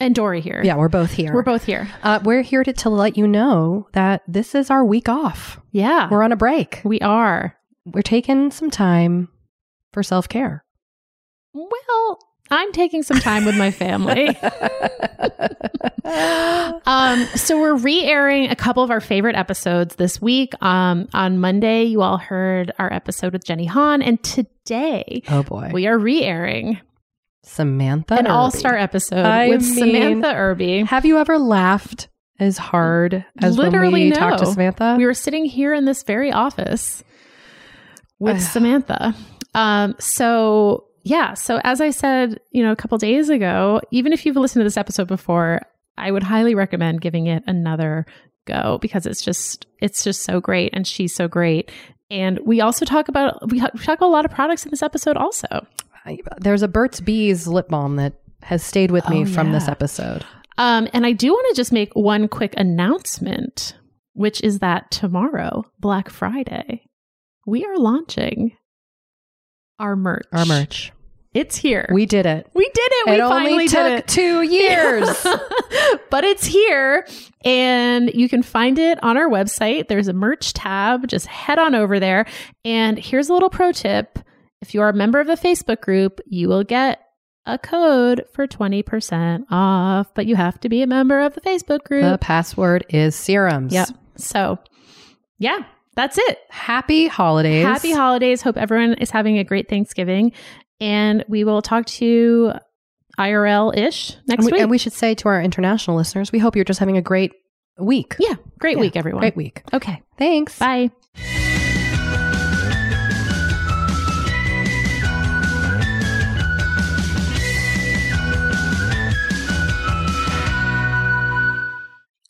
and Doree here. yeah, we're both here. We're both here. Uh, we're here to, to let you know that this is our week off. Yeah. We're on a break. we are. We're taking some time for self care. Well, I'm taking some time with my family. um, so we're re-airing a couple of our favorite episodes this week. Um, on Monday, you all heard our episode with Jenny Han, and today oh boy. we are re-airing Samantha. an all-star episode I with mean- Samantha Irby. Have you ever laughed as hard as Literally when we no. talked to Samantha? we were sitting here in this very office with Samantha. Um, so yeah, so as I said, you know, a couple days ago, even if you've listened to this episode before, I would highly recommend giving it another go because it's just it's just so great and she's so great. And we also talk about we, ha- we talk about a lot of products in this episode also. There's a Burt's Bees lip balm that has stayed with me Oh, from this episode. Um, and I do want to just make one quick announcement, which is that tomorrow, Black Friday, we are launching our merch. Our merch. It's here. We did it. we did it. We it finally only did took it. two years. but it's here and you can find it on our website. There's a merch tab. Just head on over there. And here's a little pro tip. If you are a member of the Facebook group, you will get a code for 20% off, but you have to be a member of the Facebook group. the password is serums. Yep. So, yeah, that's it. Happy holidays. Happy holidays. Hope everyone is having a great Thanksgiving. And we will talk to you IRL ish next and we, week. and we should say to our international listeners, we hope you're just having a great week. yeah, great Yeah, week, everyone. Great week. Okay. Thanks. Bye.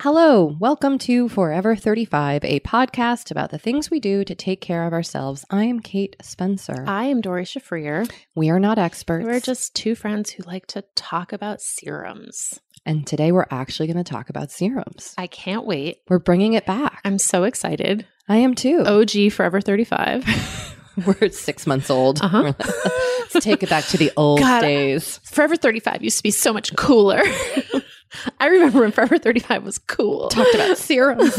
Hello, welcome to Forever 35, a podcast about the things we do to take care of ourselves. I am Kate Spencer. I am Doree Shafrir. we are not experts. We're just two friends who like to talk about serums. and today we're actually going to talk about serums. I can't wait. We're bringing it back. I'm so excited. I am too. OG Forever 35. We're six months old. Uh-huh. Let's take it back to the old God, days. Forever 35 used to be so much cooler. I remember when Forever 35 was cool. Talked about serums.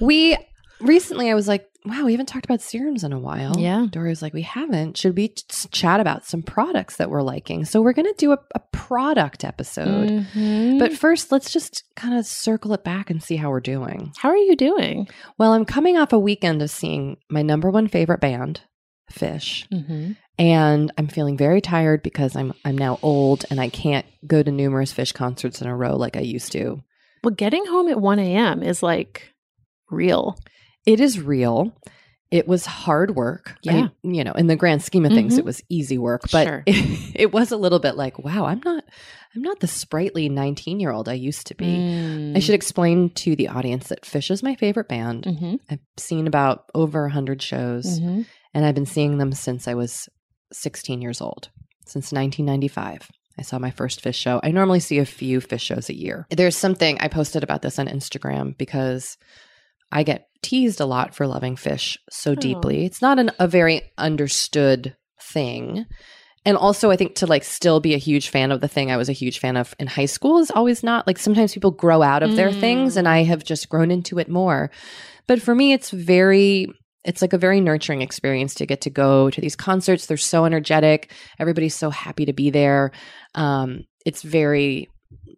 we recently, I was like, wow, we haven't talked about serums in a while. Yeah. Doree was like, we haven't. Should we chat about some products that we're liking? So we're going to do a, a product episode. Mhm. But first, let's just kind of circle it back and see how we're doing. how are you doing? Well, I'm coming off a weekend of seeing my number one favorite band, Phish, Mm-hmm. And I'm feeling very tired because I'm I'm now old and I can't go to numerous Phish concerts in a row like I used to. Well, getting home at 1 a.m. is like real. It is real. It was hard work. I Yeah. mean, you know, in the grand scheme of things, Mhm. it was easy work, but Sure. it, it was a little bit like, wow, I'm not, I'm not the sprightly 19 year old I used to be. Mm. I should explain to the audience that Phish is my favorite band. Mm-hmm. I've seen about over 100 shows, Mm-hmm. and I've been seeing them since I was 16 years old, since 1995. I saw my first Phish show. I normally see a few Phish shows a year. There's something I posted about this on Instagram because I get teased a lot for loving Phish so Oh. deeply. It's not an, a very understood thing. And also, I think to like still be a huge fan of the thing I was a huge fan of in high school is always not like sometimes people grow out of their Mm. things, and I have just grown into it more. But for me, it's very it's like a very nurturing experience to get to go to these concerts. They're so energetic. Everybody's so happy to be there. Um, it's very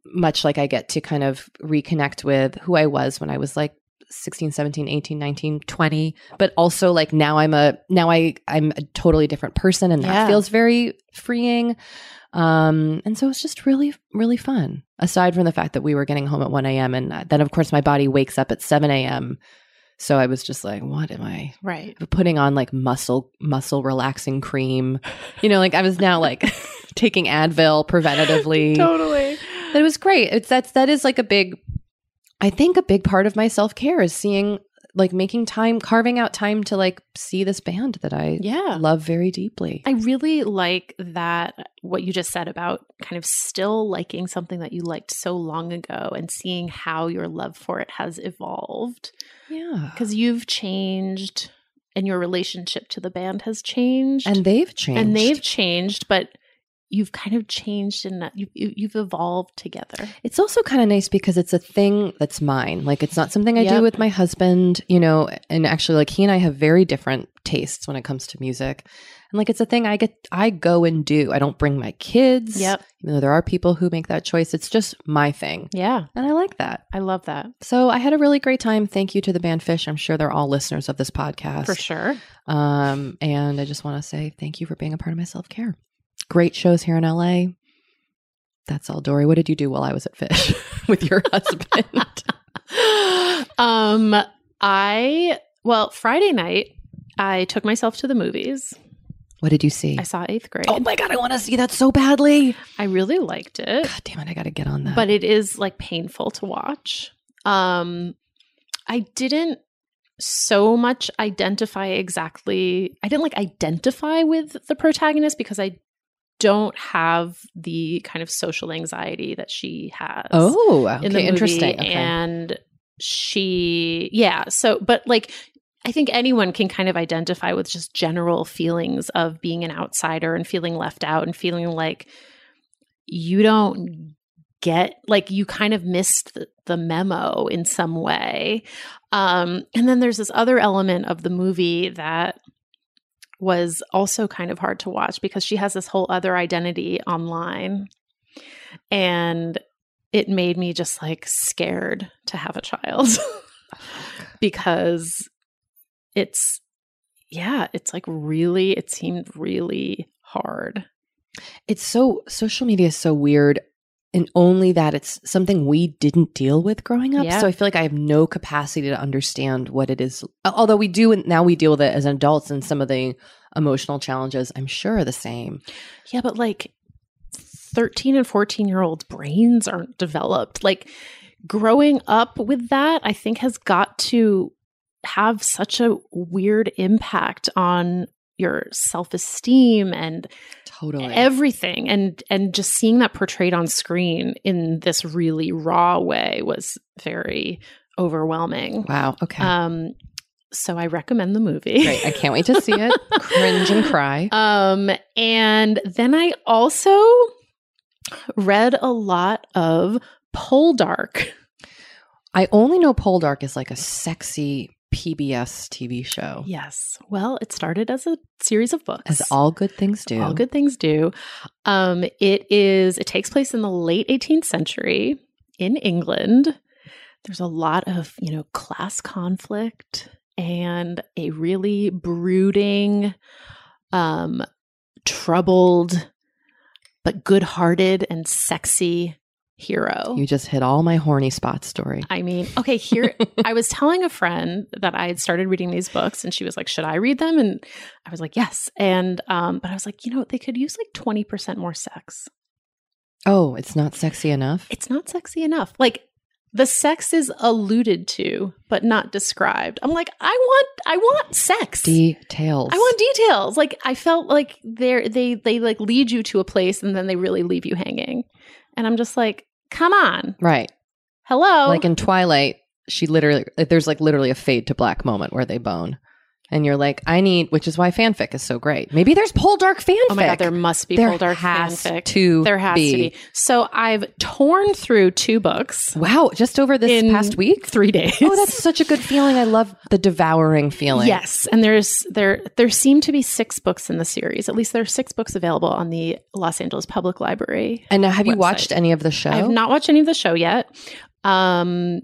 much like I get to kind of reconnect with who I was when I was like 16, 17, 18, 19, 20, but also like now I'm a now I I'm a totally different person and that Yeah. feels very freeing. Um, and so it's just really, really fun. Aside from the fact that we were getting home at 1 a.m. and then of course my body wakes up at 7 a.m. So I was just like, what am I Right. putting on like muscle muscle relaxing cream? You know, like I was now like taking Advil preventatively. Totally. But it was great. It's that's that is like a big I think a big part of my self-care is seeing like making time carving out time to like see this band that I Yeah. love very deeply. I really like that what you just said about kind of still liking something that you liked so long ago and seeing how your love for it has evolved yeah. because you've changed and your relationship to the band has changed And they've changed. and they've changed but you've kind of changed and you, you, you've evolved together It's also kind of nice because it's a thing that's mine. Like it's not something I do with my husband, you know, and actually like he and I have very different tastes when it comes to music. And like it's a thing I get I go and do. I don't bring my kids. Yep. Even though there are people who make that choice. It's just my thing. yeah And I like that. i love that So I had a really great time. Thank you to the band Phish. I'm sure they're all listeners of this podcast. for sure Um, and I just want to say thank you for being a part of my self care. Great shows here in LA. That's all, Doree. What did you do while I was at Phish with your husband? um i well friday night i took myself to the movies what did you see? i saw eighth grade Oh my god, I want to see that so badly. i really liked it God damn it, I got to get on that. but it is like painful to watch um i didn't so much identify exactly i didn't like identify with the protagonist because i don't have the kind of social anxiety that she has oh, okay, in interesting. Okay. And she, yeah. So, but like, I think anyone can kind of identify with just general feelings of being an outsider and feeling left out and feeling like you don't get, like, you kind of missed the, the memo in some way. Um, and then there's this other element of the movie that was also kind of hard to watch because she has this whole other identity online. And it made me just like scared to have a child. Because it's yeah it's like really it seemed really hard. It's so social media is so weird and only that it's something we didn't deal with growing up. Yeah. So I feel like I have no capacity to understand what it is. Although we do now we deal with it as adults and some of the emotional challenges I'm sure are the same. yeah but like 13 and 14 year olds brains aren't developed like growing up with that, I think has got to have such a weird impact on your self-esteem and Totally. everything and and just seeing that portrayed on screen in this really raw way was very overwhelming. wow. Okay. Um so I recommend the movie. Great. I can't wait to see it. Cringe and cry. Um, and then I also read a lot of Poldark. I only know Poldark is like a sexy PBS TV show, Yes. Well, it started as a series of books. as all good things do. All good things do. Um, it is. It takes place in the late 18th century in England. There's a lot of you know class conflict and a really brooding, um, troubled, but good-hearted and sexy hero. You just hit all my horny spots, story. I mean, okay, here I was telling a friend that I had started reading these books and she was like, "Should I read them?" And I was like, "Yes." And um but I was like, "You know, they could use like 20% more sex." Oh, it's not sexy enough. It's not sexy enough. Like the sex is alluded to but not described. I'm like, "I want I want sex." Details. I want details. Like I felt like they're they they like lead you to a place and then they really leave you hanging. And I'm just like, "Come on. right. Hello." Like in Twilight, she literally there's like literally a fade to black moment where they bone, and you're like, I need, which is why fanfic is so great. Maybe there's Poldark fanfic. Oh my god, there must be There Poldark has fanfic. to there has be. to be. So I've torn through two books Wow, just over this past week. three days. Oh, that's such a good feeling. I love the devouring feeling. yes, and there's there there seem to be six books in the series. At least there are six books available on the Los Angeles Public Library. And now, have you watched any of the show? I have not watched any of the show yet. Um,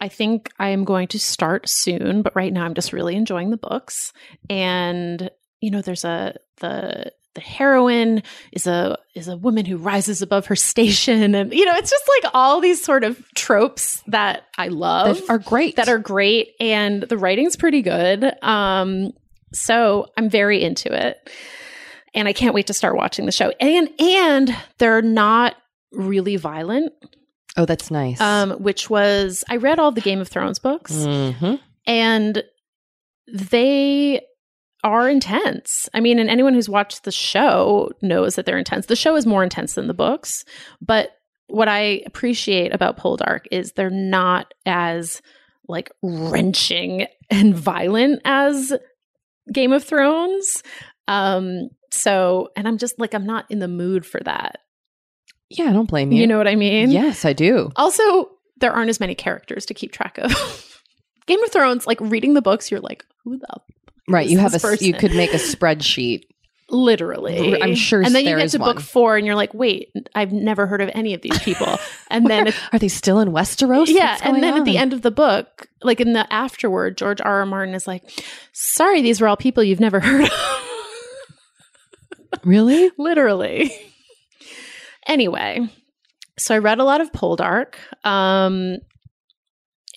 I think I am going to start soon, but right now I'm just really enjoying the books. And you know, there's a the the heroine is a is a woman who rises above her station, and you know, it's just like all these sort of tropes that I love that are great. that are great, and the writing's pretty good. Um, so I'm very into it, and I can't wait to start watching the show. And and they're not really violent, oh, that's nice. um, which was I read all the Game of Thrones books, hmm and they are intense. I mean, and anyone who's watched the show knows that they're intense. The show is more intense than the books, but what I appreciate about Poldark is they're not as like wrenching and violent as Game of Thrones. Um so and I'm just like I'm not in the mood for that. Yeah, I don't blame you. You know what I mean? yes, I do. Also, there aren't as many characters to keep track of. Game of Thrones, like reading the books, you're like, who the Right, you have a you could make a spreadsheet. literally? I'm sure And then you get to book four, and you're like, wait, I've never heard of any of these people. And then, Are they still in Westeros? yeah, and then at the end of the book, like in the afterward, George R. R. Martin is like, sorry, these were all people you've never heard of. really? literally. Anyway, so I read a lot of Poldark. Um,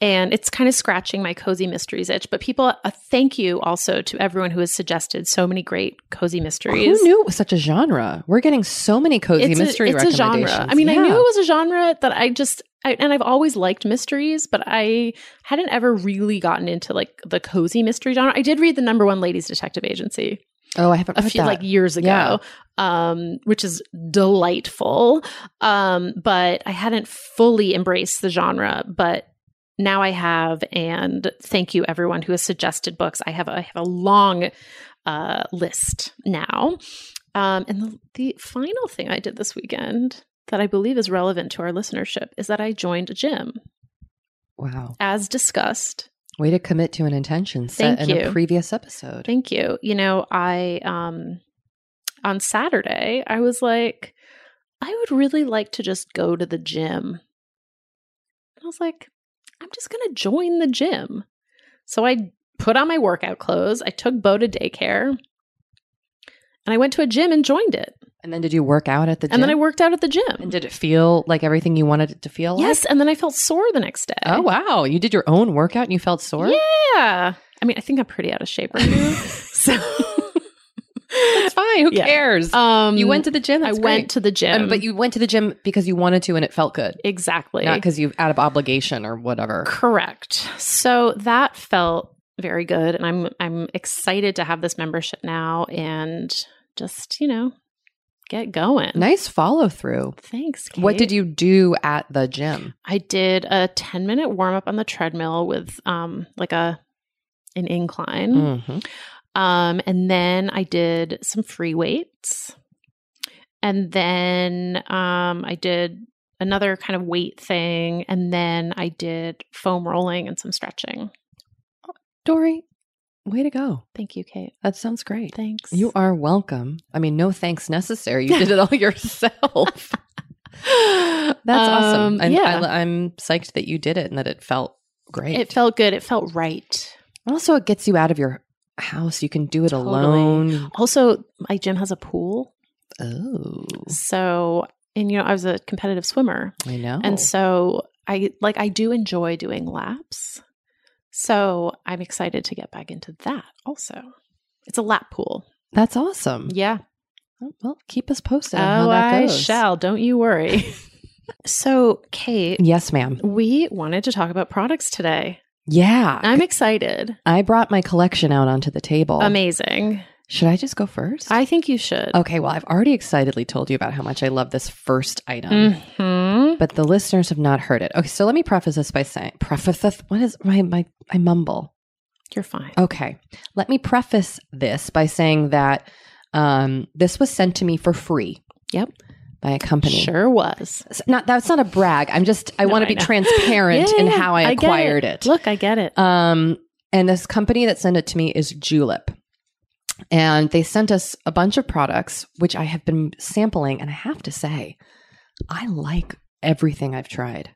and it's kind of scratching my cozy mysteries itch. But people, a thank you also to everyone who has suggested so many great cozy mysteries. Who knew it was such a genre? We're getting so many cozy It's, mystery a, it's a genre. I mean, I knew it was a genre that I just, I, and I've always liked mysteries, but I hadn't ever really gotten into like the cozy mystery genre. I did read the number one ladies detective agency Oh, I haven't a few that. like years ago Yeah. um which is delightful um but i hadn't fully embraced the genre but now i have and thank you everyone who has suggested books i have a, I have a long uh list now um and the, the final thing i did this weekend that i believe is relevant to our listenership is that i joined a gym wow. as discussed Way to commit to an intention set Thank in you. a previous episode. Thank you. You know, I um on Saturday I was like I would really like to just go to the gym. And I was like I'm just going to join the gym. So I put on my workout clothes, I took Bo to daycare, and I went to a gym and joined it. And then did you work out at the gym? And then I worked out at the gym. And did it feel like everything you wanted it to feel like? yes, and then I felt sore the next day. Oh wow, you did your own workout and you felt sore? Yeah. I mean, I think I'm pretty out of shape right now. so That's fine. Who Yeah. cares? Um, you went to the gym. I That's went to the gym, Um, but you went to the gym because you wanted to and it felt good, exactly not because you out of obligation or whatever. Correct. So that felt very good and I'm I'm excited to have this membership now and just, you know, get going. Nice follow through. Thanks. What did you do at the gym? I did a 10 minute warm up on the treadmill with um like a an incline. Mm-hmm. Um and then I did some free weights. And then um I did another kind of weight thing and then I did foam rolling and some stretching. Doree, way to go. Thank you, Kate. That sounds great. Thanks. You are welcome. I mean, no thanks necessary. You did it all yourself. That's awesome. Um, And yeah. I, I'm psyched that you did it and that it felt great. It felt good. It felt right. also, it gets you out of your house. You can do it Totally. alone. Also, my gym has a pool. Oh, So, and you know, I was a competitive swimmer. I know. And so I like I do enjoy doing laps. So, I'm excited to get back into that also. It's a lap pool. that's awesome. Yeah. Oh, Well, keep us posted on how Oh, I shall. Don't you worry. so, Kate, Yes, ma'am. we wanted to talk about products today. Yeah. I'm excited. I brought my collection out onto the table. Amazing. Should I just go first? I think you should. okay, well, I've already excitedly told you about how much I love this first item. Mhm. but the listeners have not heard it. Okay, so let me preface this by saying preface this, what is my my I mumble. You're fine. Okay. Let me preface this by saying that um this was sent to me for free Yep. by a company. Sure was. It's Not that's not a brag. I'm just I No, want to be know. transparent Yeah, in yeah, how I, I acquired it. Look, I get it. Um, and this company that sent it to me is Julep. And they sent us a bunch of products, which I have been sampling. And I have to say, I like everything I've tried.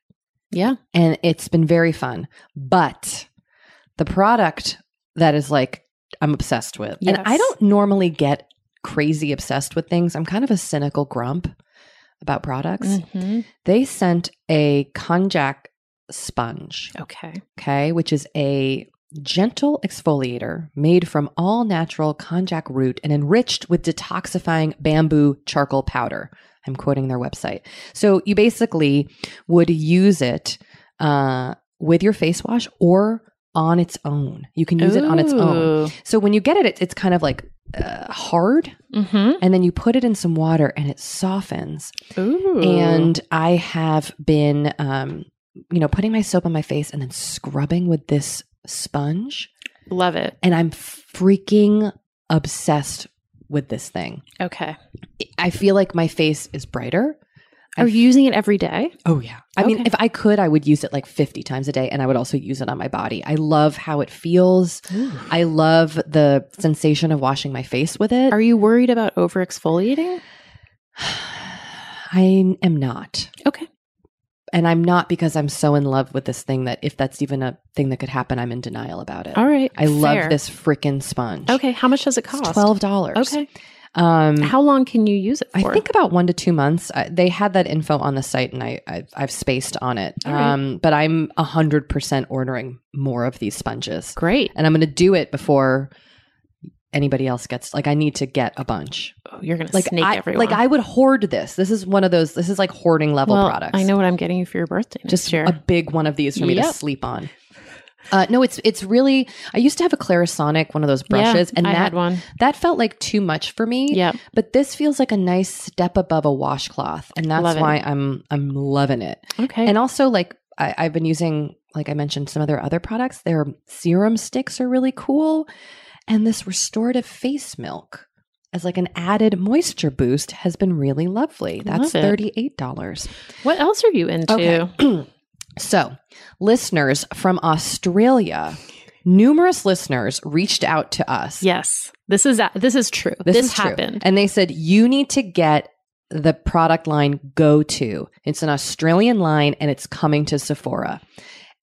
yeah. And it's been very fun. But the product that is like, I'm obsessed with. And I don't normally get crazy obsessed with things. I'm kind of a cynical grump about products. Mhm. They sent a konjac sponge Okay. okay, which is a gentle exfoliator made from all natural konjac root and enriched with detoxifying bamboo charcoal powder. I'm quoting their website. So you basically would use it uh, with your face wash or on its own. You can use it on its own. So when you get it, it's, it's kind of like uh, hard, Mm-hmm. and then you put it in some water and it softens. Ooh. And I have been, um, you know, putting my soap on my face and then scrubbing with this sponge. love it. And I'm freaking obsessed with this thing. Okay. I feel like my face is brighter. Are you using it every day? Oh, yeah. I mean, if I could, I would use it like 50 times a day and I would also use it on my body. I love how it feels. I love the sensation of washing my face with it. Are you worried about over exfoliating? I am not. Okay. And I'm not because I'm so in love with this thing that if that's even a thing that could happen, I'm in denial about it. All right. I love this freaking sponge. Okay. How much does it It's cost? twelve dollars. Okay. Um, How long can you use it I think about one to two months. I, they had that info on the site, and I, I I've spaced on it. Right. Um, but I'm hundred percent ordering more of these sponges, Great. and I'm going to do it before anybody else gets. Like, I need to get a bunch. Oh, you're gonna Like, snake I, everyone. like I would hoard this. This is one of those. This is like hoarding level well, products. I know what I'm getting you for your birthday just year. a big one of these for me to sleep on. Uh, no, it's it's really. I used to have a Clarisonic, one of those brushes, yeah, and I that had one. that felt like too much for me. Yeah, But this feels like a nice step above a washcloth, and that's Love it. why I'm I'm loving it. Okay. And also, like I, I've been using, like I mentioned, some of their other products. Their serum sticks are really cool, and this restorative face milk as like an added moisture boost has been really lovely. That's Love thirty eight dollars. what else are you into? Okay. So, listeners from Australia, numerous listeners reached out to us. Yes. This is uh, this is true. This, is true. happened. And they said, you need to get the product line Go To. It's an Australian line and it's coming to Sephora.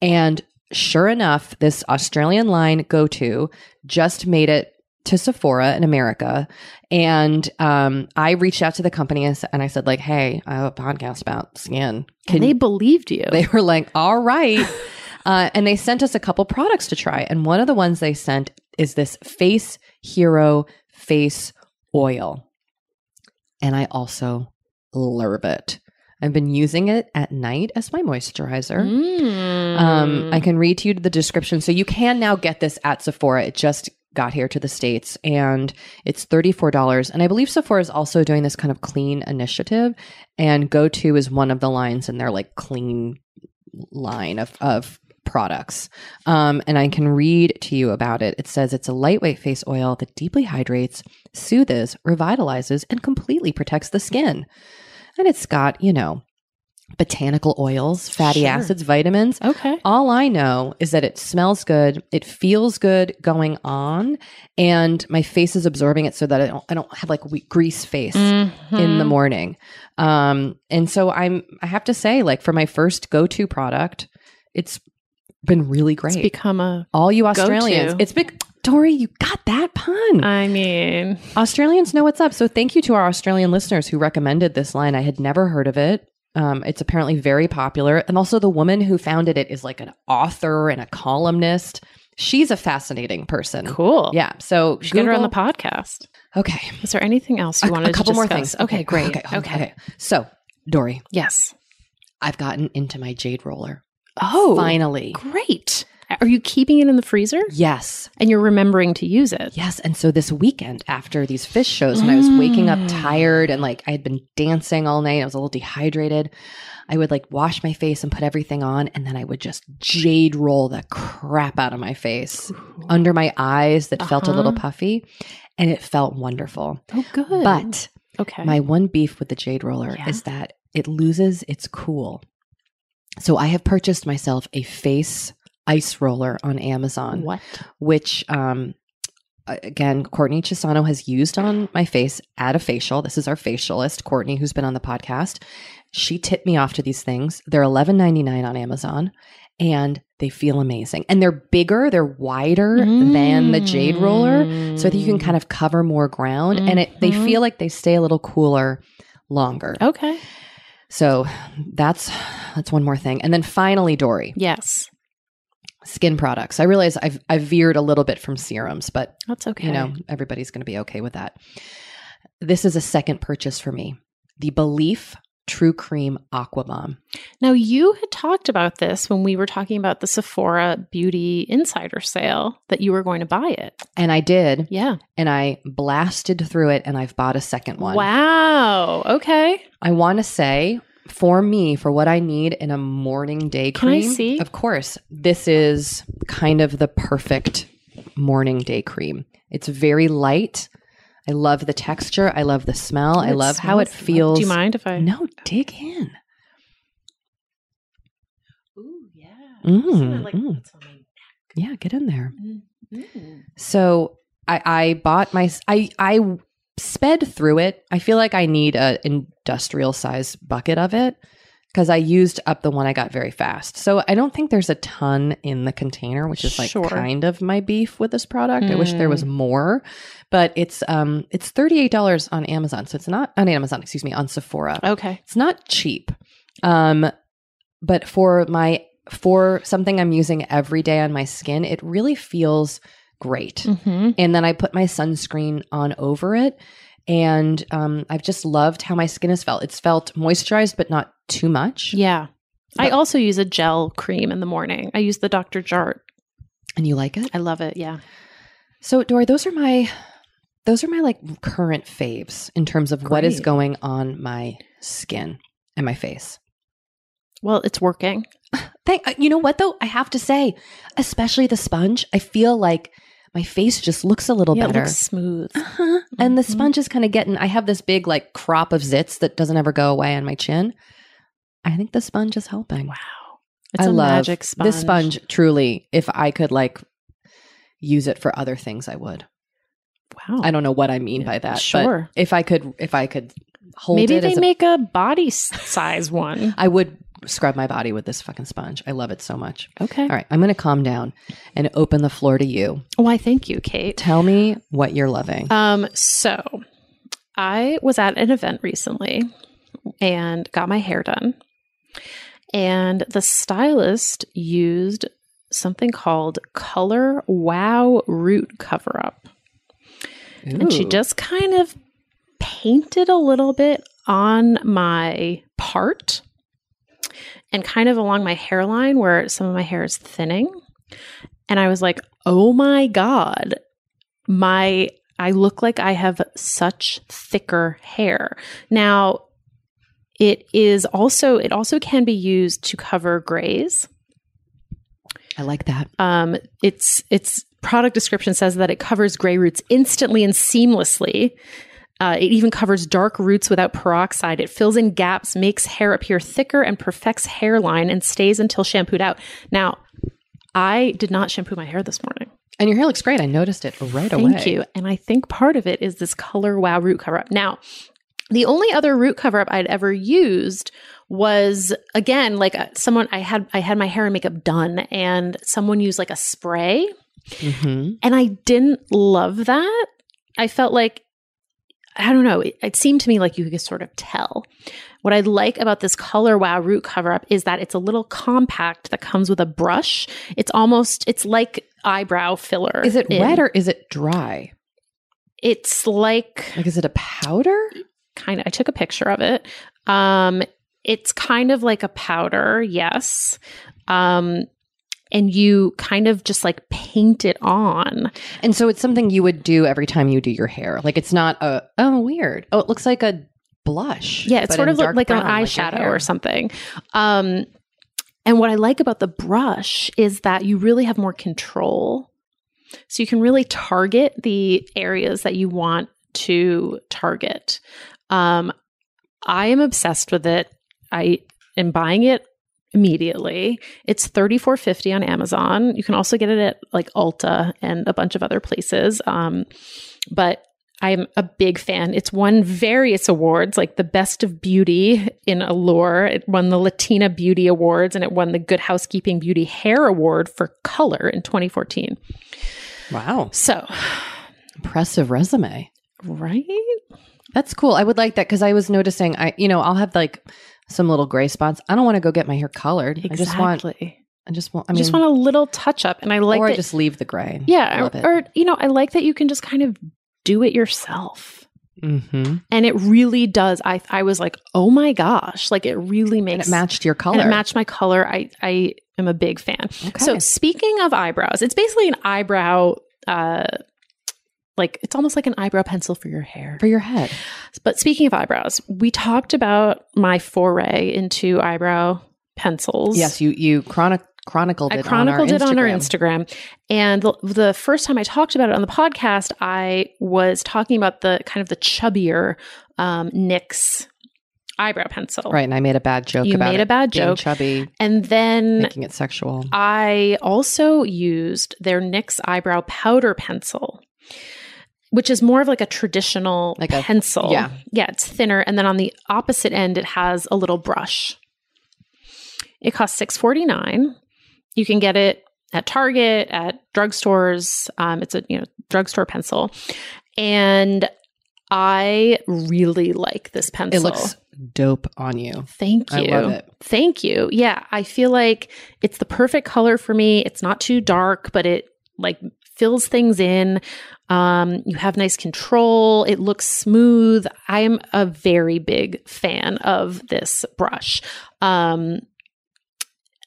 And sure enough, this Australian line Go To just made it to Sephora in America. And um, I reached out to the company and I said, like, hey, I have a podcast about skin. Can and they believed you. they were like, all right. uh, and they sent us a couple products to try. And one of the ones they sent is this Face Hero Face oil. And I also love it. I've been using it at night as my moisturizer. Mm. Um, I can read to you the description. So you can now get this at Sephora. It just got here to the States and it's $34. And I believe Sephora is also doing this kind of clean initiative. And Go To is one of the lines in their like clean line of, of products. Um, and I can read to you about it. It says it's a lightweight face oil that deeply hydrates, soothes, revitalizes, and completely protects the skin. And it's got, you know, botanical oils, fatty Sure. acids, vitamins. Okay. All I know is that it smells good, it feels good going on, and my face is absorbing it so that I don't I don't have like we- grease face in the Mhm. morning. Um, and so I'm I have to say, like for my first go to product, it's been really great. It's become a. All you Australians, go-to. it's big. Doree, you got that pun. I mean, Australians know what's up. So thank you to our Australian listeners who recommended this line. I had never heard of it. Um, it's apparently very popular. And also, the woman who founded it is like an author and a columnist. She's a fascinating person. cool. Yeah. So should get her on the podcast. Okay. Is there anything else you A- wanted a couple more things. Okay, great. Okay. Okay. okay. So, Dory, Yes. I've gotten into my jade roller. Oh, Finally. great. Are you keeping it in the freezer? Yes. And you're remembering to use it? Yes. And so this weekend after these Phish shows, when I was waking up Mm. tired and like I had been dancing all night, I was a little dehydrated. I would like wash my face and put everything on, and then I would just jade roll the crap out of my face under my eyes that felt a little Uh-huh. puffy. And it felt wonderful. Oh, good. But okay. my one beef with the jade roller Yeah. is that it loses its cool. So I have purchased myself a face ice roller on Amazon what? which um again courtney chisano has used on my face at a facial this is our facialist courtney who's been on the podcast she tipped me off to these things they're $11.99 on amazon and they feel amazing and they're bigger they're wider than the jade roller so that you can kind of cover more ground and it they Mhm. feel like they stay a little cooler longer Okay. so that's that's one more thing and then finally doree Yes. Skin products. I realize I've I've veered a little bit from serums, but That's okay. you know, everybody's going to be okay with that. This is a second purchase for me. The belif True Cream Aqua Bomb. Now, you had talked about this when we were talking about the Sephora Beauty Insider sale that you were going to buy it. And I did, Yeah. and I blasted through it and I've bought a second one. Wow. Okay. I want to say for me, for what I need in a morning day Can I cream, see? of course, this is kind of the perfect morning day cream. It's very light. I love the texture. I love the smell. I love how it feels. Do you mind if I? No, dig in. Ooh, yeah. Mm, Isn't like mm. on my Yeah, get in there. neck? Mm. So I, I bought my I I sped through it. I feel like I need a industrial size bucket of it because I used up the one I got very fast. So I don't think there's a ton in the container, which is like Sure. kind of my beef with this product. I wish there was more, but it's um it's thirty eight dollars on Amazon, so it's not on Amazon. Excuse me, on Sephora. Okay. It's not cheap. Um, but for my for something I'm using every day on my skin, it really feels great. Mm-hmm. And then I put my sunscreen on over it. And um, I've just loved how my skin has felt. It's felt moisturized, but not too much. Yeah. I also use a gel cream in the morning. I use the Dr. Jart. And you like it? I love it. Yeah. So, Doree, those are my those are my like current faves in terms of what is going on my skin and my face. Well, it's working. Thank uh, you know what though? I have to say, especially the sponge, I feel like my face just looks a little yeah, better. it looks smooth. Uh-huh. And the sponge is kind of getting I have this big like crop of zits that doesn't ever go away on my chin. I think the sponge is helping. Wow. It's I a love magic sponge. This sponge truly, if I could like use it for other things, I would. Wow. I don't know what I mean by that. Sure. But if I could if I could hold Maybe they as a, make a body size one. I would scrub my body with this fucking sponge. I love it so much. Okay. All right, I'm going to calm down and open the floor to you. Why, thank you, Kate. Tell me what you're loving. Um, so I was at an event recently and got my hair done. And the stylist used something called Color Wow Root Cover Up. And she just kind of painted a little bit on my part and kind of along my hairline where some of my hair is thinning. And I was like, oh my God, my I look like I have such thicker hair. Now, it is also it also can be used to cover grays. I like that. Um, its its product description says that it covers gray roots instantly and seamlessly. Uh, it even covers dark roots without peroxide. It fills in gaps, makes hair appear thicker, and perfects hairline and stays until shampooed out. Now, I did not shampoo my hair this morning. And your hair looks great. I noticed it right Thank away. Thank you. And I think part of it is this Color Wow root cover up. Now, the only other root cover up I'd ever used was again like uh, someone I had I had my hair and makeup done and someone used like a spray hmm and I didn't love that. I felt like I don't know, it, it seemed to me like you could sort of tell. What I like about this Color Wow root cover up is that it's a little compact that comes with a brush. It's almost it's like eyebrow filler. Is it in- wet or is it dry? It's like Like, is it a powder? kind of I took a picture of it. Um it's kind of like a powder, yes. Um and you kind of just like paint it on. And so it's something you would do every time you do your hair. Like, it's not a, oh, weird. Oh, it looks like a blush. Yeah, it's sort of like, like an brown, your eyeshadow hair. or something. Um and what I like about the brush is that you really have more control. So you can really target the areas that you want to target. Um, I am obsessed with it. I am buying it immediately. It's thirty four fifty on Amazon. You can also get it at like Ulta and a bunch of other places. Um, but I'm a big fan. It's won various awards, like the Best of Beauty in Allure. It won the Latina Beauty Awards and it won the Good Housekeeping Beauty Hair Award for color in 2014. Wow. So, Impressive resume. right? That's cool. I would like that because I was noticing, I, you know, I'll have like some little gray spots. I don't want to go get my hair colored. Exactly. I just want, I just want, I mean, just want a little touch up. And I like or that. just leave the gray. yeah. Or, or, you know, I like that you can just kind of do it yourself. Mm-hmm. And it really does. I, I was like, oh my gosh, like it really And makes it matched your color. And it matched my color. I I am a big fan. Okay. So speaking of eyebrows, it's basically an eyebrow uh like it's almost like an eyebrow pencil for your hair. for your head. But speaking of eyebrows, we talked about my foray into eyebrow pencils. Yes, you you chronic chronicled I it. chronicled on our it on our Instagram. And the, the first time I talked about it on the podcast, I was talking about the kind of the chubbier um, NYX eyebrow pencil. Right, and I made a bad joke. You about made it a bad being joke. chubby, And then making it sexual. I also used their NYX eyebrow powder pencil, which is more of like a traditional Like a- pencil. yeah. Yeah, it's thinner. And then on the opposite end, it has a little brush. It costs six forty nine. You can get it at Target, at drugstores. Um, it's a you know drugstore pencil, and I really like this pencil. It looks dope on you. Thank I you. love it. Thank you. Yeah, I feel like it's the perfect color for me. It's not too dark, but it like fills things in. Um, you have nice control. It looks smooth. I am a very big fan of this brush. Um,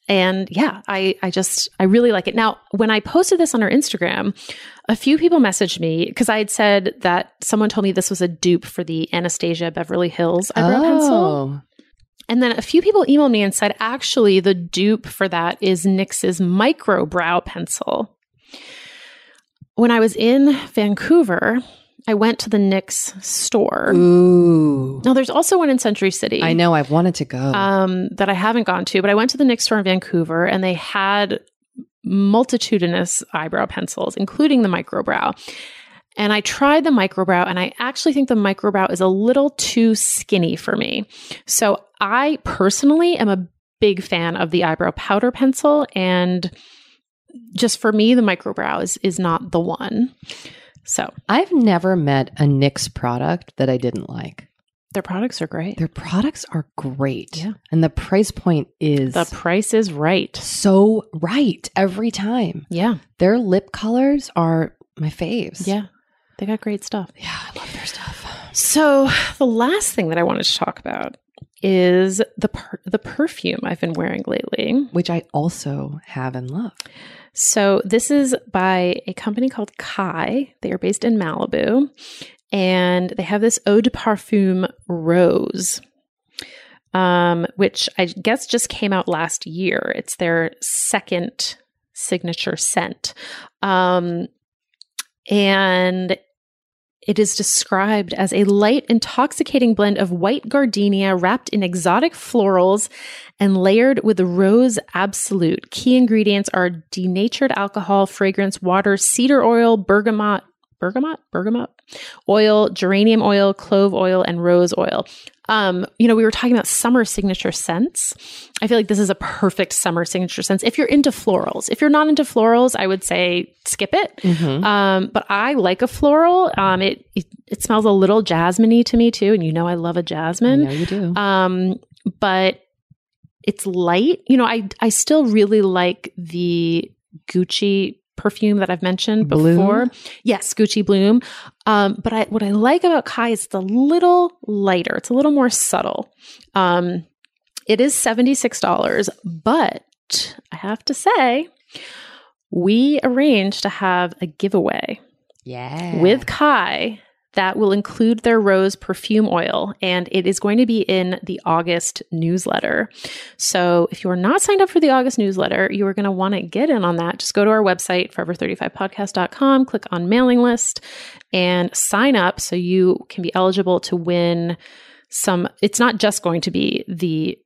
and yeah, I I just I really like it. Now, when I posted this on our Instagram, a few people messaged me because I had said that someone told me this was a dupe for the Anastasia Beverly Hills eyebrow pencil. Oh, And then a few people emailed me and said, actually, the dupe for that is NYX's micro brow pencil. When I was in Vancouver, I went to the NYX store. ooh! Now, there's also one in Century City. I know. I've wanted to go. Um, that I haven't gone to, but I went to the NYX store in Vancouver and they had multitudinous eyebrow pencils, including the microbrow. And I tried the microbrow, and I actually think the microbrow is a little too skinny for me. So I personally am a big fan of the eyebrow powder pencil, and just for me, the microbrow is is not the one. So I've never met a NYX product that I didn't like. their products are great. Their products are great. Yeah. And the price point is The price is right. so right every time. Yeah, Their lip colors are my faves. yeah, they got great stuff. Yeah, I love their stuff. So, the last thing that I wanted to talk about is the per- the perfume I've been wearing lately, which I also have and love. So, this is by a company called Kai. They are based in Malibu, and they have this eau de parfum rose, um, which I guess just came out last year. It's their second signature scent. Um, and it is described as a light, intoxicating blend of white gardenia wrapped in exotic florals and layered with rose absolute. Key ingredients are denatured alcohol, fragrance, water, cedar oil, bergamot, bergamot, bergamot oil, geranium oil, clove oil, and rose oil. Um, you know, we were talking about summer signature scents. I feel like this is a perfect summer signature scent. If you're into florals, if you're not into florals, I would say skip it. Mm-hmm. Um, but I like a floral. Um, it, it, it smells a little jasminey to me too, and you know I love a jasmine. I you do. Um, but it's light. You know, I I still really like the Gucci perfume that I've mentioned Bloom? before. Yes, Gucci Bloom. Um, but I, what I like about Kai is it's a little lighter. It's a little more subtle. Um, it is $76, but I have to say, we arranged to have a giveaway yeah. with Kai that will include their rose perfume oil, and it is going to be in the August newsletter. So if you are not signed up for the August newsletter, you are going to want to get in on that. Just go to our website, forever35podcast.com, click on mailing list, and sign up so you can be eligible to win some. It's not just going to be the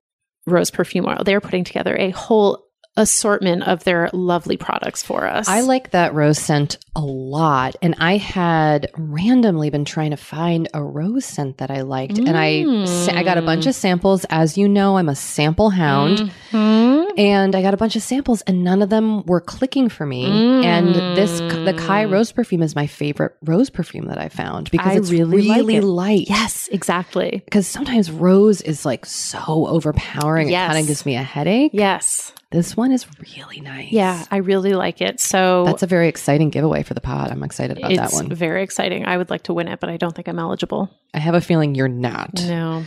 rose perfume oil. They're putting together a whole assortment of their lovely products for us. I like that rose scent a lot. And I had randomly been trying to find a rose scent that I liked. Mm. And I I got a bunch of samples. As you know, I'm a sample hound. Mm-hmm. And I got a bunch of samples and none of them were clicking for me. Mm. And this the Kai rose perfume is my favorite rose perfume that I found because I it's really, really like light. Yes, exactly. Because sometimes rose is like so overpowering. Yes. It kind of gives me a headache. Yes. This one is really nice. Yeah, I really like it. So that's a very exciting giveaway for the pod. I'm excited about that one. It's very exciting. I would like to win it, but I don't think I'm eligible. I have a feeling you're not. No.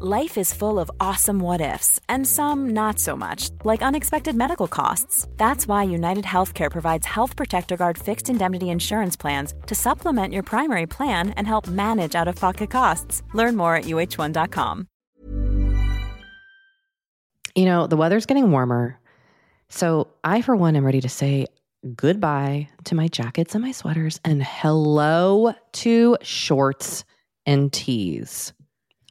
Life is full of awesome what ifs, and some not so much, like unexpected medical costs. That's why United Healthcare provides Health Protector Guard fixed indemnity insurance plans to supplement your primary plan and help manage out of pocket costs. Learn more at uhone.com. You know, the weather's getting warmer. So I, for one, am ready to say goodbye to my jackets and my sweaters and hello to shorts and tees.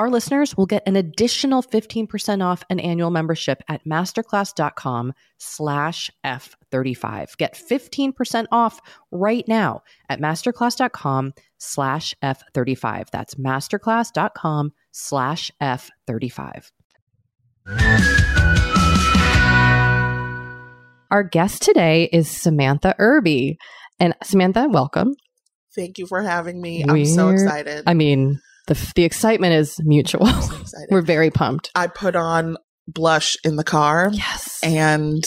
our listeners will get an additional 15% off an annual membership at masterclass.com slash F35. Get 15% off right now at masterclass.com slash F35. That's masterclass.com slash F35. Our guest today is Samantha Irby. And Samantha, welcome. Thank you for having me. I'm so excited. I mean, the, the excitement is mutual. So. We're very pumped. I put on blush in the car Yes. and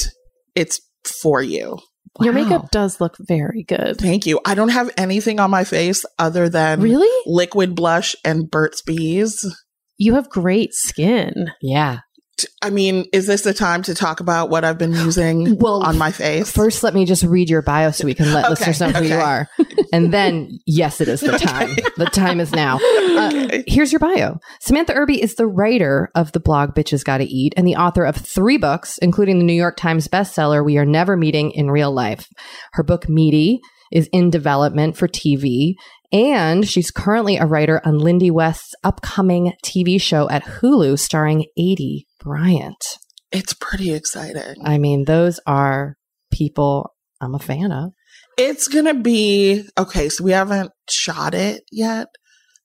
it's for you. Your makeup does look very good. Thank you. I don't have anything on my face other than Really? liquid blush and Burt's Bees. you have great skin. Yeah. I mean, is this the time to talk about what I've been using Well, on my face? First, let me just read your bio so we can let Okay, listeners know who you are. And then, yes, it is the time. The time is now. Uh, here's your bio. Samantha Irby is the writer of the blog Bitches Gotta Eat and the author of three books, including the New York Times bestseller We Are Never Meeting in Real Life. Her book Meaty is in development for TV. And she's currently a writer on Lindy West's upcoming TV show at Hulu starring Aidy Bryant. it's pretty exciting. I mean, those are people I'm a fan of. It's gonna be okay. So we haven't shot it yet,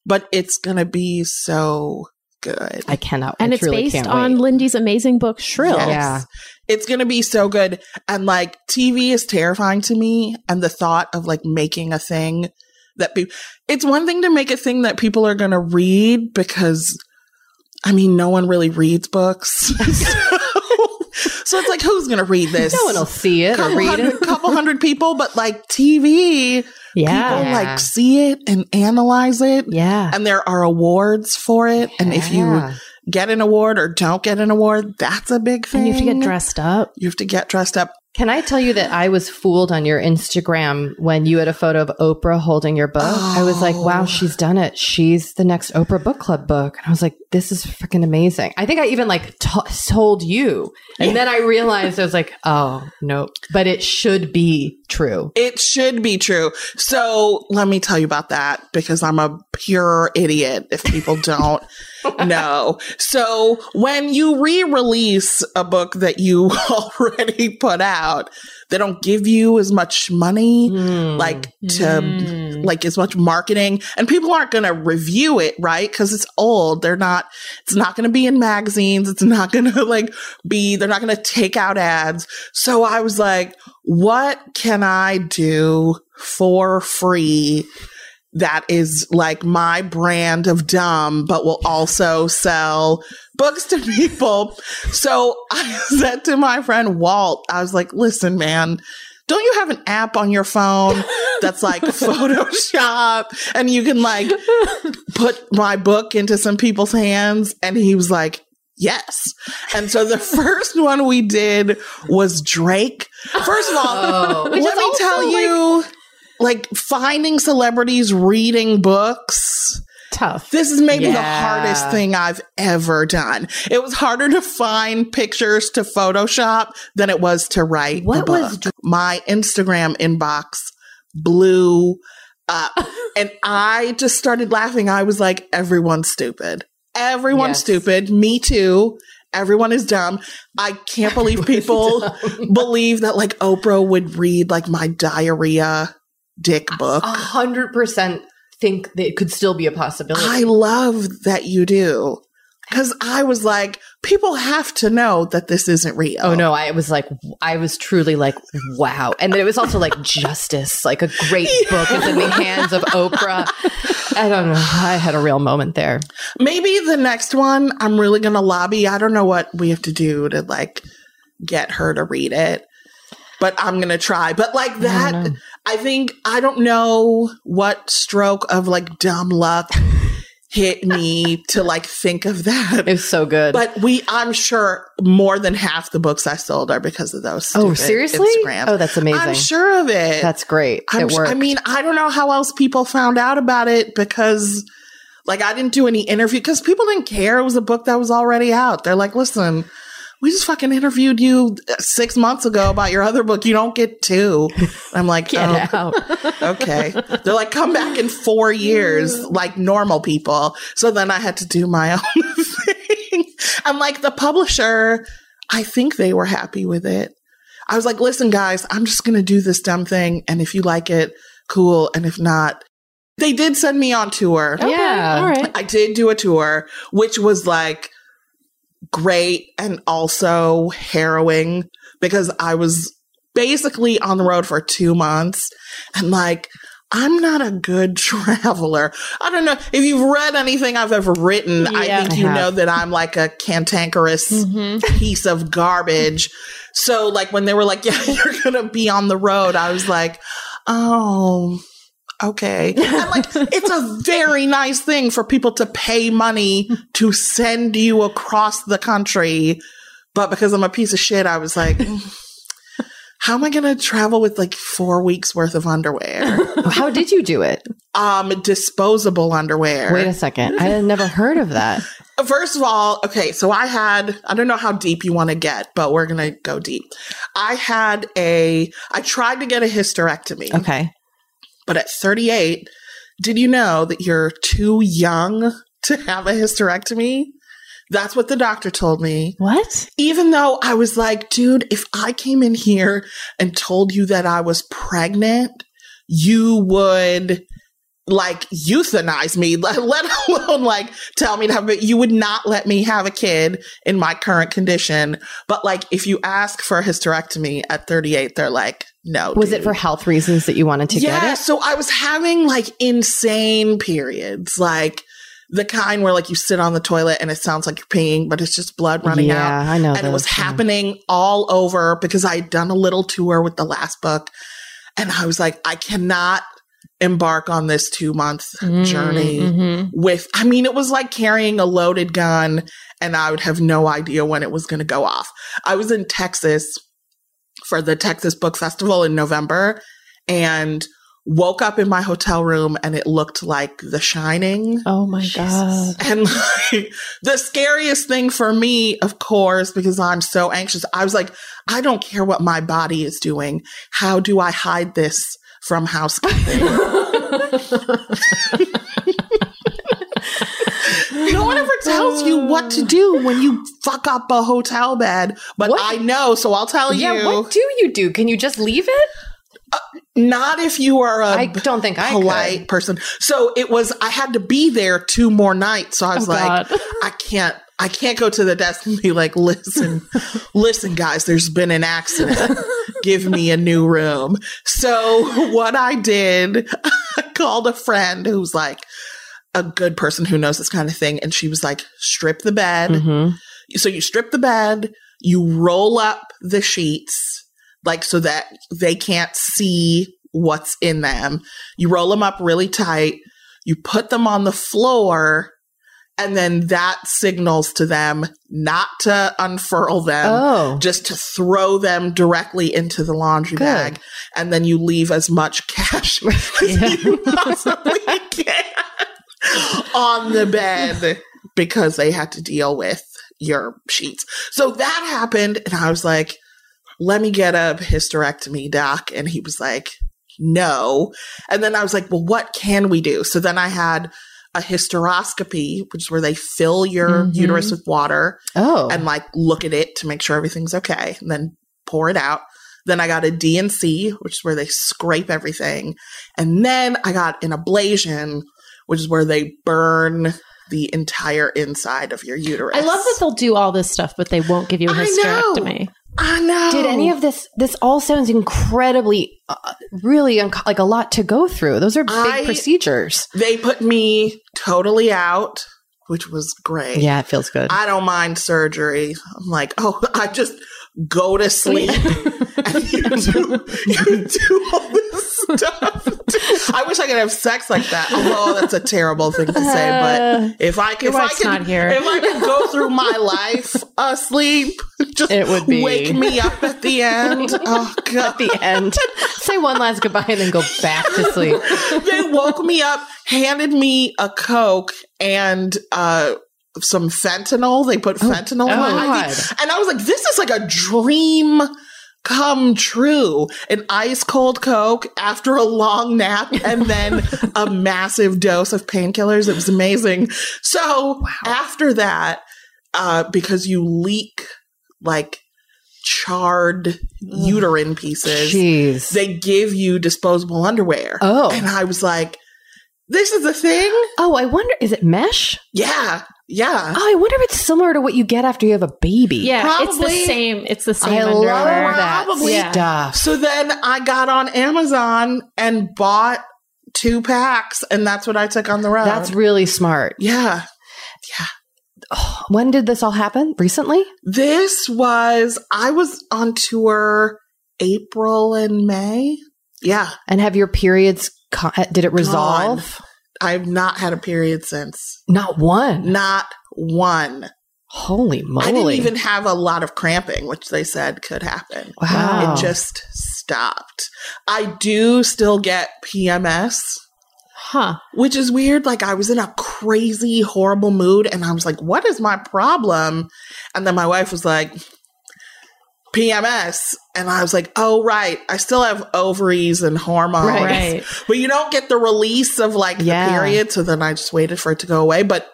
but it's gonna be so good. I cannot. And I it's truly based on wait. Lindy's amazing book, Shrill. Yes. Yeah. It's gonna be so good. And like TV is terrifying to me, and the thought of like making a thing that people. It's one thing to make a thing that people are gonna read because, I mean, no one really reads books. so, so it's like, who's gonna read this? No one will see it or couple read hundred, it. couple hundred people, but like TV, Yeah. people like see it and analyze it. Yeah. And there are awards for it. And if you get an award or don't get an award, that's a big thing. And you have to get dressed up. You have to get dressed up. Can I tell you that I was fooled on your Instagram when you had a photo of Oprah holding your book? I was like, wow, Oh. she's done it. She's the next Oprah book club book. And I was like, this is freaking amazing. I think I even like t- told you. And then I realized I was like, oh, no, but it should be true. It should be true. So let me tell you about that because I'm a pure idiot if people don't know. So when you re-release a book that you already put out, they don't give you as much money, like to Mm. like as much marketing and people aren't going to review it, right? Cuz it's old. They're not it's not going to be in magazines. It's not going to like be they're not going to take out ads. So I was like, what can I do for free that is like my brand of dumb, but will also sell books to people. So I said to my friend Walt, I was like, listen, man, don't you have an app on your phone that's like Photoshop and you can like put my book into some people's hands? And he was like, Yes. And so the first one we did was Drake. First of all, Oh, let me is also, tell like- you, like finding celebrities reading books. Tough. This is maybe the hardest thing I've ever done. It was harder to find pictures to Photoshop than it was to write What was My Instagram inbox blew up, and I just started laughing. I was like, "Everyone's stupid. Everyone's Yes. stupid. Me too." Everyone is dumb. I can't believe people believe that like Oprah would read like my diarrhea dick book. A hundred percent think that it could still be a possibility. I love that you do. Cause I was like, people have to know that this isn't real. Oh no, I was like, I was truly like, wow. And then it was also like justice, like a great book is in the hands of Oprah. I don't know. I had a real moment there. Maybe the next one I'm really gonna lobby. I don't know what we have to do to like get her to read it. But I'm gonna try. But like that. I think I don't know what stroke of like dumb luck hit me to like think of that. It was so good. But we, I'm sure more than half the books I sold are because of those. oh, seriously? Instagrams. Oh, that's amazing. I'm sure of it. That's great. I'm it worked. I mean, I don't know how else people found out about it because, like, I didn't do any interview because people didn't care. It was a book that was already out. They're like, listen, we just fucking interviewed you uh, six months ago about your other book. You don't get two. I'm like, get oh, out. okay. They're like, come back in four years, like normal people. So then I had to do my own thing. And like the publisher, I think they were happy with it. I was like, listen, guys, I'm just going to do this dumb thing. And if you like it, cool. And if not, they did send me on tour. Okay, Yeah. All right. I did do a tour, which was like great and also harrowing because I was basically on the road for two months and like, I'm not a good traveler. I don't know if you've read anything I've ever written. I think I you have. know that I'm like a cantankerous Mhm. piece of garbage. So like when they were like, yeah, you're going to be on the road, I was like, oh, okay. And like, it's a very nice thing for people to pay money to send you across the country. But because I'm a piece of shit, I was like, "Mm, how am I going to travel with like four weeks worth of underwear? How did you do it? um, disposable underwear. Wait a second. I had never heard of that. First of all, okay, so I had, I don't know how deep you want to get, but we're going to go deep. I had a, I tried to get a hysterectomy, Okay. But at 38, did you know that you're too young to have a hysterectomy? That's what the doctor told me. What? Even though I was like, dude, if I came in here and told you that I was pregnant, you would like euthanize me, let, let alone like tell me to have it. You would not let me have a kid in my current condition. But like, if you ask for a hysterectomy at 38, they're like, no. Was dude. it for health reasons that you wanted to yeah, get it? so I was having like insane periods, like the kind where like you sit on the toilet and it sounds like you're peeing, but it's just blood running yeah, out. I know. And it was those, yeah. happening all over because I had done a little tour with the last book. And I was like, I cannot embark on this two month journey Mhm. with, I mean, it was like carrying a loaded gun and I would have no idea when it was going to go off. I was in Texas for the Texas Book Festival in November and woke up in my hotel room and it looked like The Shining. Oh my god. And like, the scariest thing for me, of course, because I'm so anxious, I was like, I don't care what my body is doing. How do I hide this from housekeeping? no one ever tells you what to do when you fuck up a hotel bed, but What? I know, so I'll tell Yeah, you. Yeah, what do you do? Can you just leave it? Uh, not if you are a I don't think I polite could. person. So it was I had to be there two more nights. So I was Oh, like, God. I can't I can't go to the desk and be like, listen, listen, guys, there's been an accident. Give me a new room. So what I did, I called a friend who's like a good person who knows this kind of thing. And she was like, strip the bed. Mhm. So you strip the bed, you roll up the sheets, like so that they can't see what's in them. You roll them up really tight, you put them on the floor, and then that signals to them not to unfurl them. Oh, Just to throw them directly into the laundry Good. bag, and then you leave as much cash as you possibly can on the bed because they had to deal with your sheets. So that happened, and I was like, let me get a hysterectomy, doc. And he was like, no. And then I was like, well, what can we do? So then I had a hysteroscopy, which is where they fill your Mhm. uterus with water oh, and like look at it to make sure everything's okay and then pour it out. Then I got a D&C, which is where they scrape everything. And then I got an ablation, which is where they burn the entire inside of your uterus. I love that they'll do all this stuff, but they won't give you a hysterectomy. I know. did any of this? This all sounds incredibly, uh, really unco- like a lot to go through. Those are big I- procedures. They put me totally out, which was great. Yeah, it feels good. I don't mind surgery. I'm like, oh, I just go to sleep and you do, you do all stuff. I wish I could have sex like that. Although that's a terrible thing to say, but if I can, if I wife's can, not here. if I can go through my life asleep, just It would be- wake me up at the end. Oh god, At the end, say one last goodbye and then go back to sleep. they woke me up, handed me a Coke and uh, some fentanyl. They put fentanyl in my God. IV. And I was like, this is like a dream come true. An ice cold Coke after a long nap and then a massive dose of painkillers. It was amazing. So after that, uh, because you leak like charred uterine pieces, Jeez. they give you disposable underwear. Oh. And I was like, this is a thing? oh, I wonder. Is it mesh? Yeah. Yeah. Oh, I wonder if it's similar to what you get after you have a baby. Yeah, it's the same. It's the same I love that Probably. Yeah. stuff. So then I got on Amazon and bought two packs, and that's what I took on the road. That's really smart. yeah. Yeah. When did this all happen? Recently? This was, I was on tour April and May. Yeah. And have your periods did it resolve? I've not had a period since. Not one. Not one. Holy moly! I didn't even have a lot of cramping, which they said could happen. wow. It just stopped. I do still get PMS, Huh. which is weird. Like I was in a crazy, horrible mood and I was like, what is my problem? And then my wife was like, PMS. And I was like, oh, right. I still have ovaries and hormones. Right. But you don't get the release of like Yeah. the period. So then I just waited for it to go away. But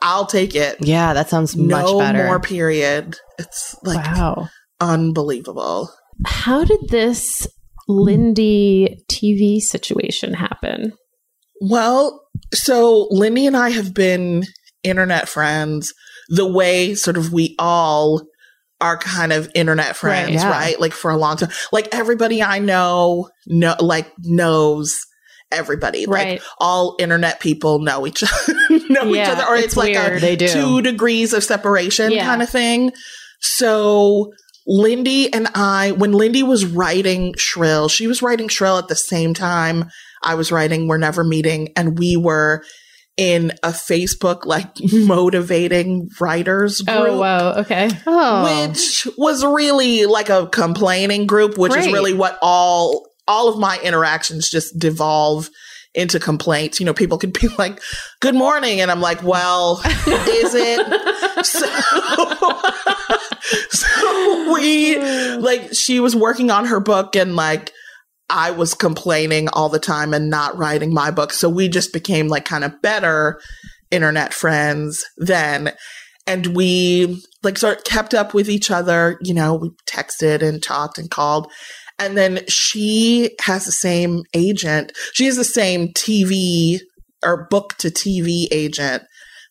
I'll take it. yeah, that sounds much no better. more period. It's like wow. unbelievable. How did this Lindy TV situation happen? Well, so Lindy and I have been internet friends the way sort of we all are kind of internet friends, yeah. right? Like for a long time. Like everybody I know know like knows everybody. Right. Like all internet people know each other know each other. Or it's it's, like weird. a They do. two degrees of separation Yeah. kind of thing. So Lindy and I, when Lindy was writing Shrill, she was writing Shrill at the same time I was writing We're Never Meeting, and we were in a Facebook like motivating writers oh, group. Oh, wow. Okay. oh, Which was really like a complaining group, which Great. is really what all all of my interactions just devolve into complaints. You know, people could be like, "Good morning," and I'm like, "Well, is it?" so, so we like she was working on her book and like I was complaining all the time and not writing my book. So we just became like kind of better internet friends then. And we like sort of kept up with each other, you know, we texted and talked and called. And then she has the same agent. She has the same TV or book to TV agent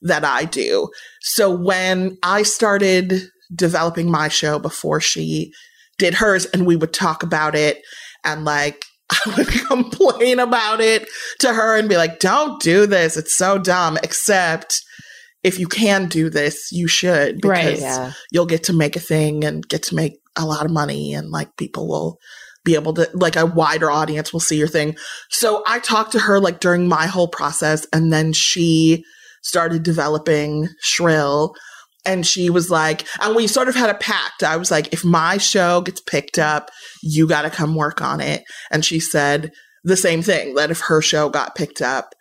that I do. So when I started developing my show before she did hers and we would talk about it and like I would complain about it to her and be like, don't do this. It's so dumb. Except if you can do this, you should because Right. yeah. you'll get to make a thing and get to make a lot of money and like people will be able to like a wider audience will see your thing. So I talked to her like during my whole process and then she started developing Shrill and she was like and we sort of had a pact. I was like if my show gets picked up, you got to come work on it. And she said the same thing that if her show got picked up,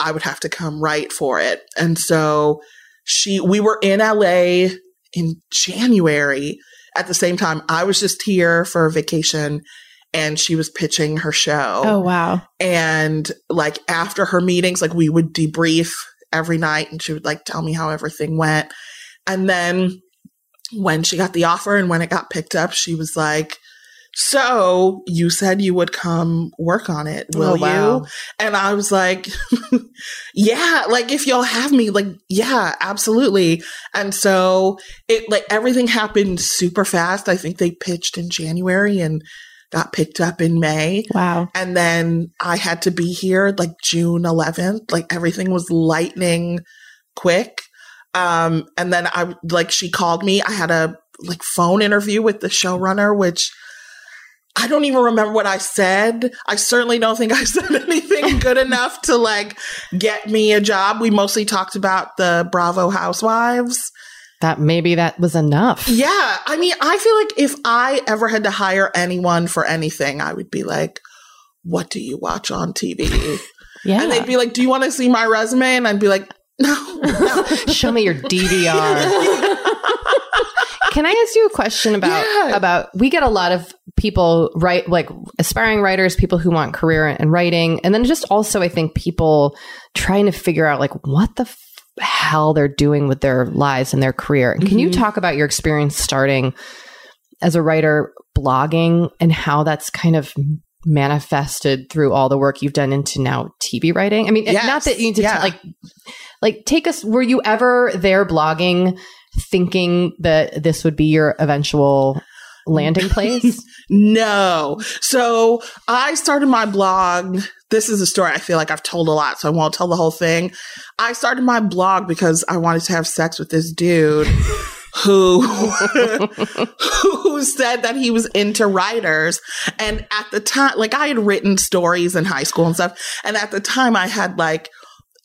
I would have to come write for it. And so she we were in LA in January at the same time. I was just here for a vacation and she was pitching her show. Oh, wow. And like after her meetings, like we would debrief every night and she would like tell me how everything went. And then when she got the offer and when it got picked up, she was like, so you said you would come work on it, will Oh, wow. you? And I was like, yeah, like if y'all have me, like, yeah, absolutely. And so it like everything happened super fast. I think they pitched in January and got picked up in May. Wow. And then I had to be here like June 11th. Like everything was lightning quick. Um, and then I like she called me. I had a like phone interview with the showrunner, which I don't even remember what I said. I certainly don't think I said anything good enough to like get me a job. We mostly talked about the Bravo housewives. That maybe that was enough. Yeah. I mean, I feel like if I ever had to hire anyone for anything, I would be like, what do you watch on TV? Yeah. And they'd be like, do you want to see my resume? And I'd be like, no. no. Show me your DVR. Can I ask you a question about Yeah. about we get a lot of people write like aspiring writers, people who want career in writing, and then just also I think people trying to figure out like what the f- hell they're doing with their lives and their career. Can you Mhm. talk about your experience starting as a writer blogging and how that's kind of manifested through all the work you've done into now TV writing? I mean, Yes. not that you need to Yeah. like like take us were you ever there blogging thinking that this would be your eventual landing place? No. So I started my blog. This is a story I feel like I've told a lot, so I won't tell the whole thing. I started my blog because I wanted to have sex with this dude who who said that he was into writers and at the time like I had written stories in high school and stuff and at the time I had like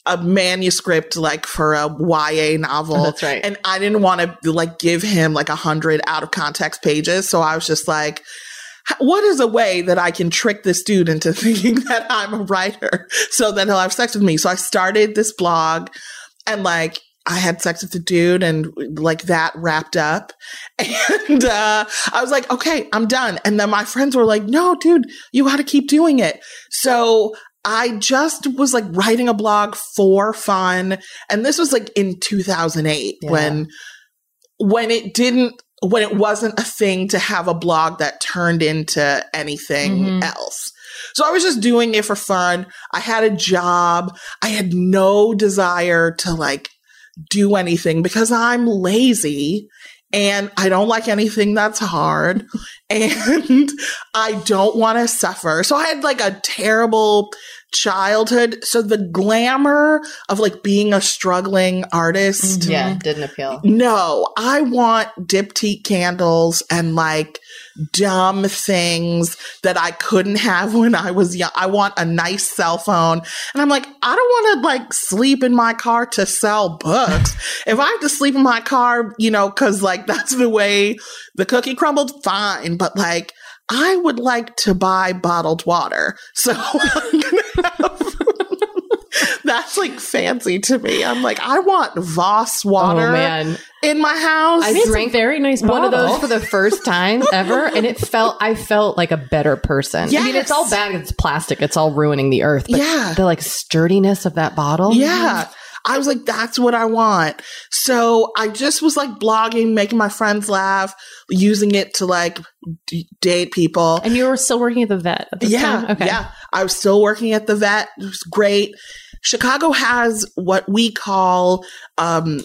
a manuscript like for a YA novel. That's right. And I didn't want to like give him like a hundred out of context pages. So I was just like, what is a way that I can trick this dude into thinking that I'm a writer so that he'll have sex with me? So I started this blog and like I had sex with the dude and like that wrapped up. And uh, I was like, okay, I'm done. And then my friends were like, no, dude, you got to keep doing it. So I just was like writing a blog for fun. And this was like in 2008 Yeah. when, when it didn't, when it wasn't a thing to have a blog that turned into anything Mhm. else. So I was just doing it for fun. I had a job. I had no desire to like do anything because I'm lazy and I don't like anything that's hard and I don't want to suffer. So I had like a terrible childhood. So the glamour of like being a struggling artist. Mm, yeah, didn't appeal. No, I want diptyque candles and like dumb things that I couldn't have when I was young. I want a nice cell phone. And I'm like, I don't want to like sleep in my car to sell books. if I have to sleep in my car, you know, cause like that's the way the cookie crumbled, fine. But like, I would like to buy bottled water. So that's like fancy to me. I'm like, I want Voss water Oh man, in my house. I It's a drank very nice one of those for the first time ever, and it felt I felt like a better person. I mean, it's all bad. It's plastic. It's all ruining the earth. But Yeah. the like sturdiness of that bottle. Yeah. I was like, that's what I want. So I just was like blogging, making my friends laugh, using it to like d- date people. and you were still working at the vet at this Yeah. time? Okay. Yeah. I was still working at the vet. It was great. Chicago has what we call um,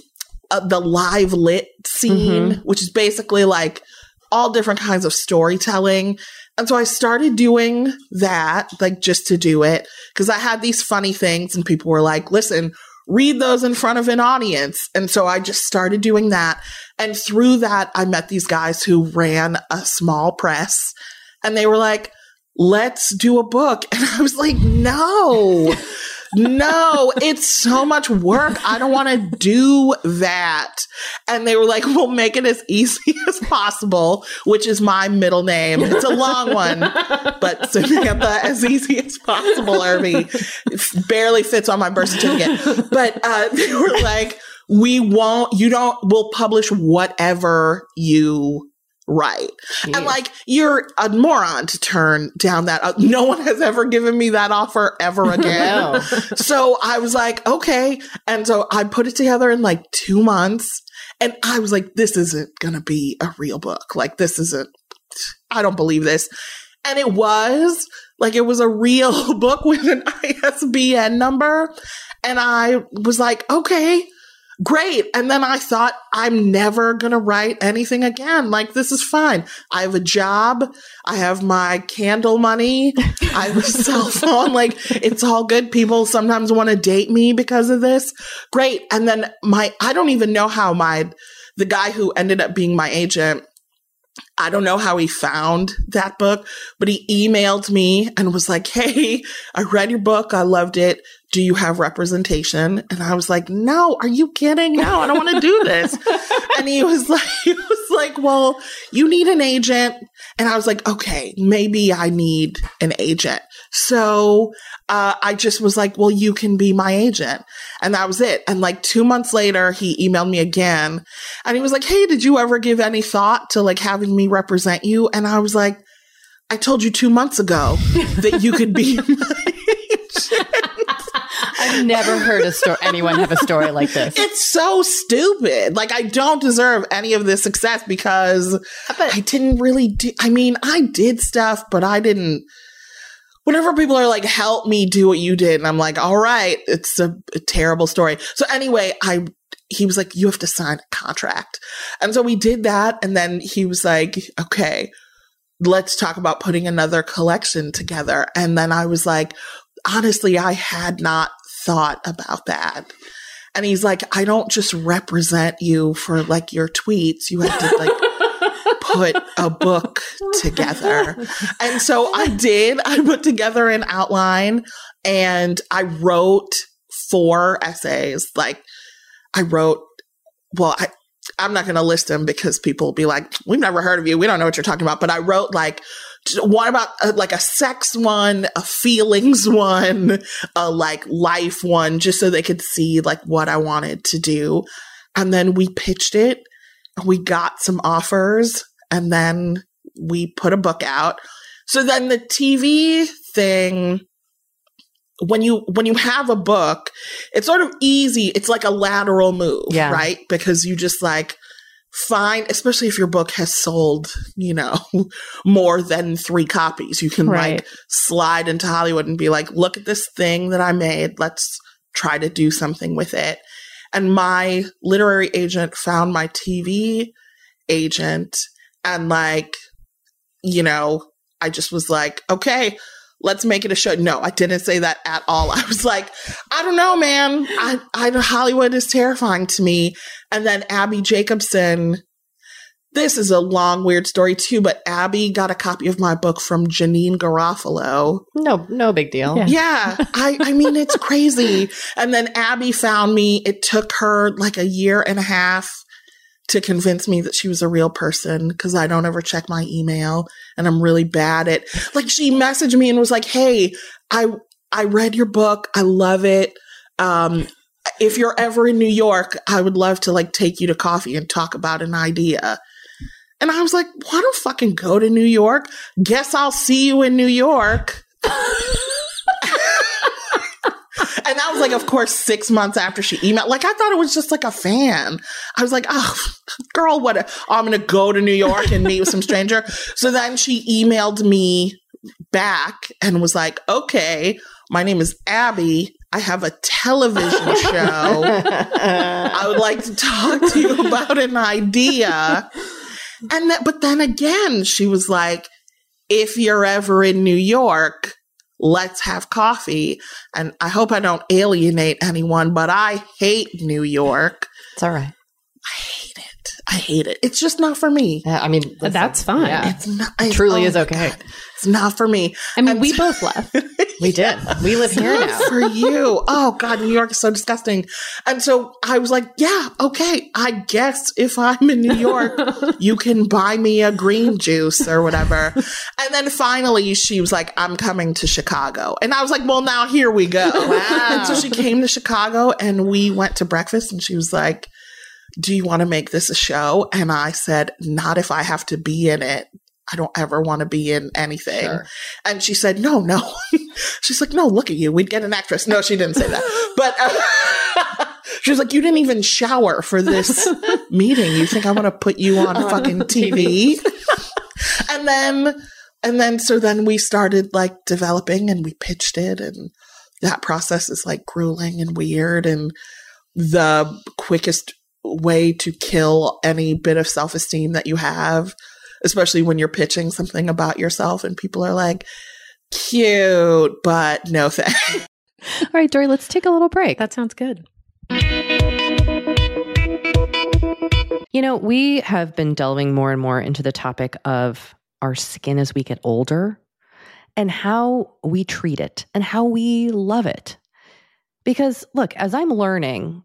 uh, the live lit scene, which is basically like all different kinds of storytelling. And so I started doing that, like just to do it, because I had these funny things, and people were like, listen, read those in front of an audience. And so I just started doing that. And through that, I met these guys who ran a small press, and they were like, let's do a book. And I was like, no. No, it's so much work. I don't want to do that. And they were like, we'll make it as easy as possible, which is my middle name. It's a long one, but Samantha, as easy as possible, Irby. Barely fits on my birth certificate. But uh, they were like, we won't, you don't, we'll publish whatever you write. And like, you're a moron to turn down that. Uh, no one has ever given me that offer ever again. So I was like, okay. And so I put it together in like two months. And I was like, this isn't going to be a real book. Like, this isn't, I don't believe this. And it was like, it was a real book with an ISBN number. And I was like, okay, great. And then I thought, I'm never going to write anything again. Like, this is fine. I have a job. I have my candle money. I have a cell phone. Like, it's all good. People sometimes want to date me because of this. Great. And then my, I don't even know how my, the guy who ended up being my agent, I don't know how he found that book, but he emailed me and was like, Hey, I read your book. I loved it. Do you have representation? And I was like, No, are you kidding? No, I don't want to do this. and he was like, he was like, Well, you need an agent. And I was like, Okay, maybe I need an agent. So uh, I just was like, Well, you can be my agent. And that was it. And like two months later, he emailed me again and he was like, Hey, did you ever give any thought to like having me represent you? And I was like, I told you two months ago that you could be. I've never heard a story. Anyone have a story like this? It's so stupid. Like, I don't deserve any of this success because I didn't really do, I mean, I did stuff, but I didn't. Whenever people are like, help me do what you did, and I'm like, all right, it's a, a terrible story. So anyway, I he was like, you have to sign a contract. And so we did that. And then he was like, okay, let's talk about putting another collection together. And then I was like, honestly, I had not thought about that. And he's like, I don't just represent you for like your tweets. You have to like put a book together. And so I did. I put together an outline and I wrote four essays. Like I wrote, well, I, I'm not going to list them because people will be like, we've never heard of you. We don't know what you're talking about. But I wrote like one about uh, like a sex one, a feelings one, a like life one, just so they could see like what I wanted to do. And then we pitched it. We got some offers and then we put a book out. So then the TV thing, when you when you have a book, it's sort of easy. It's like a lateral move, Yeah. right? Because you just like find, especially if your book has sold, you know, more than three copies, you can Right. like slide into Hollywood and be like, look at this thing that I made. Let's try to do something with it. And my literary agent found my TV agent and like, you know, I just was like, okay, let's make it a show. No, I didn't say that at all. I was like, I don't know, man. I, I Hollywood is terrifying to me. And then Abbi Jacobson, this is a long, weird story too, but Abbi got a copy of my book from Janeane Garofalo. No, no big deal. Yeah. Yeah, I, I mean, it's crazy. And then Abbi found me. It took her like a year and a half to convince me that she was a real person because I don't ever check my email and I'm really bad at like she messaged me and was like, Hey, I I read your book. I love it. Um if you're ever in New York, I would love to like take you to coffee and talk about an idea. And I was like, why don't fucking go to New York. Guess I'll see you in New York. and that was like, of course, six months after she emailed. Like, I thought it was just like a fan. I was like, oh, girl, what? Oh, I'm going to go to New York and meet with some stranger. So then she emailed me back and was like, okay, my name is Abbi. I have a television show. I would like to talk to you about an idea. And that, but then again, she was like, if you're ever in New York, let's have coffee. And I hope I don't alienate anyone, but I hate New York. It's all right. I hate it. I hate it. It's just not for me. Yeah, I mean, listen, That's fine. Yeah, It's not. it it's- truly oh is okay. God. It's not for me. I mean, And we so- both left. We did. We live here Not now. for you. Oh God, New York is so disgusting. And so I was like, yeah, okay. I guess if I'm in New York, you can buy me a green juice or whatever. And then finally she was like, I'm coming to Chicago. And I was like, well, now here we go. Wow. And so she came to Chicago and we went to breakfast and she was like, do you want to make this a show? And I said, not if I have to be in it. I don't ever want to be in anything. Sure. And she said, no, no. She's like, no, look at you. We'd get an actress. No, she didn't say that. But uh, she was like, you didn't even shower for this meeting. You think I want to put you on On fucking TV? and then, and then, so then we started like developing and we pitched it. And that process is like grueling and weird. And the quickest way to kill any bit of self esteem that you have, especially when you're pitching something about yourself and people are like, cute, but no thanks. All right, Doree, let's take a little break. That sounds good. You know, we have been delving more and more into the topic of our skin as we get older and how we treat it and how we love it. Because, look, as I'm learning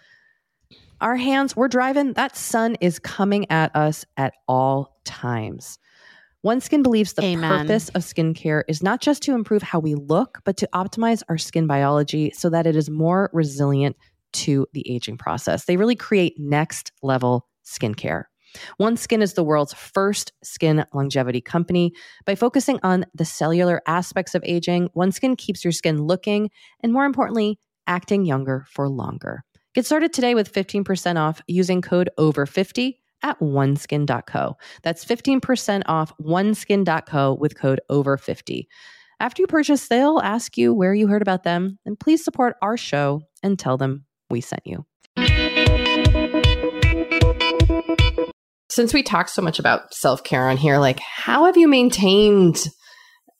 our hands, we're driving, that sun is coming at us at all times. OneSkin believes the Amen. purpose of skincare is not just to improve how we look, but to optimize our skin biology so that it is more resilient to the aging process. They really create next level skincare. OneSkin is the world's first skin longevity company. By focusing on the cellular aspects of aging, OneSkin keeps your skin looking and, more importantly, acting younger for longer. Get started today with 15% off using code OVER50 at oneskin.co. That's 15% off oneskin.co with code OVER50. After you purchase, they'll ask you where you heard about them, and please support our show and tell them we sent you. Since we talked so much about self care on here, like how have you maintained?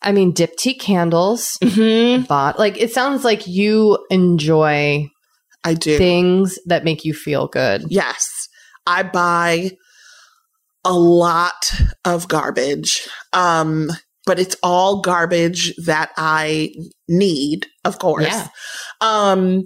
I mean, diptyque candles, Mhm. bought like it sounds like you enjoy I do. things that make you feel good. Yes. I buy a lot of garbage. Um, but it's all garbage that I need, of course. Yeah. Um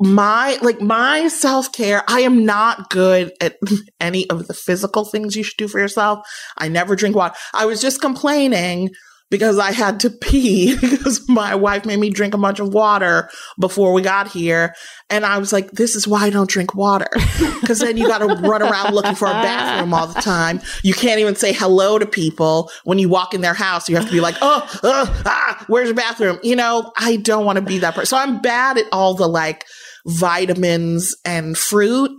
my like my self-care, I am not good at any of the physical things you should do for yourself. I never drink water. I was just complaining because I had to pee because my wife made me drink a bunch of water before we got here. And I was like, this is why I don't drink water. Because then you got to run around looking for a bathroom all the time. You can't even say hello to people when you walk in their house. You have to be like, oh, uh, ah, where's your bathroom? You know, I don't want to be that person. So I'm bad at all the like vitamins and fruit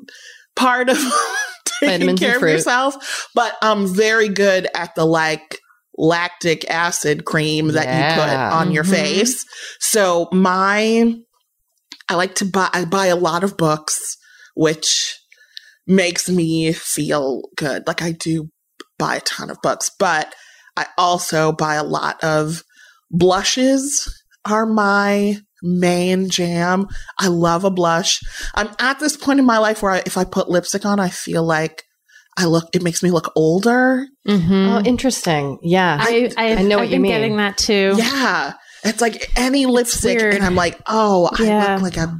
part of taking Vitamins care of yourself. But I'm very good at the like lactic acid cream that you put on your Mhm. face. So my I like to buy I buy a lot of books, which makes me feel good. Like I do buy a ton of books, but I also buy a lot of blushes are my main jam. I love a blush. I'm at this point in my life where I, if I put lipstick on, I feel like I look it makes me look older. Mm-hmm. Oh, interesting. Yeah. I, I, I know I've what you been mean. getting that too. Yeah. It's like any lipstick weird. and I'm like, "Oh, I look like a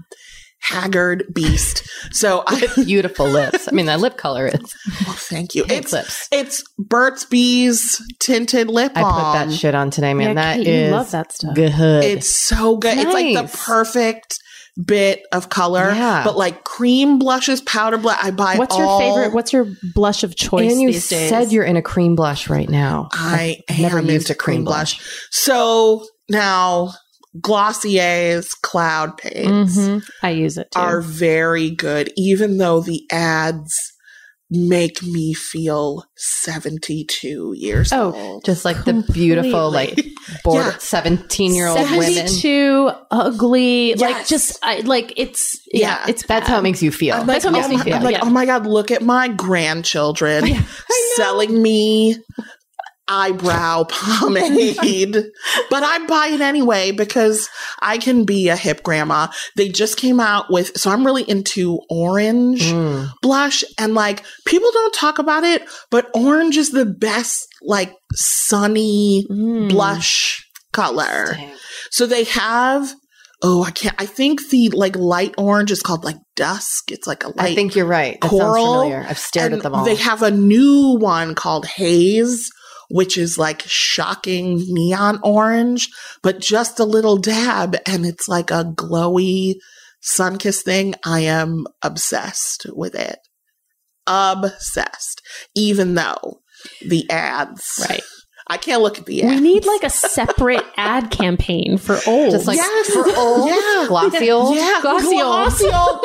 haggard beast." So I Beautiful lips. I mean, that lip color is oh, thank you. It's lips. it's Burt's Bees tinted lip I balm. put that shit on today, man. Yeah, that Kate, is you love that stuff. good. It's so good. It's like the perfect bit of color. Yeah. But like cream blushes, powder blush, I buy What's your favorite? What's your blush of choice and you these days? said you're in a cream blush right now. I I've never used a cream blush. So now Glossier's cloud paints Mhm. I use it too. are very good, even though the ads make me feel 72 years Oh, old. Just like the beautiful, like Completely. bored Yeah. 17 year old women. 72 ugly like just I, like it's yeah, Yeah. it's That's how it makes you feel. I'm That's like, what makes oh me my- feel, I'm like, yeah. oh my god, look at my grandchildren selling me eyebrow pomade. but I buy it anyway because I can be a hip grandma. They just came out with, so I'm really into orange Mm. blush and like people don't talk about it, but orange is the best like sunny Mm. blush color. So they have oh, I can't I think the like light orange is called like dusk. It's like a light I think you're right. That coral, familiar. I've stared and at them all. They have a new one called haze, which is like shocking neon orange, but just a little dab and it's like a glowy sun kiss thing. I am obsessed with it. Obsessed. Even though the ads. right I can't look at the ads. we need like a separate ad campaign for old Just like Yes. for old, Yeah. glossy old. Yeah, Glossy old. glossy old.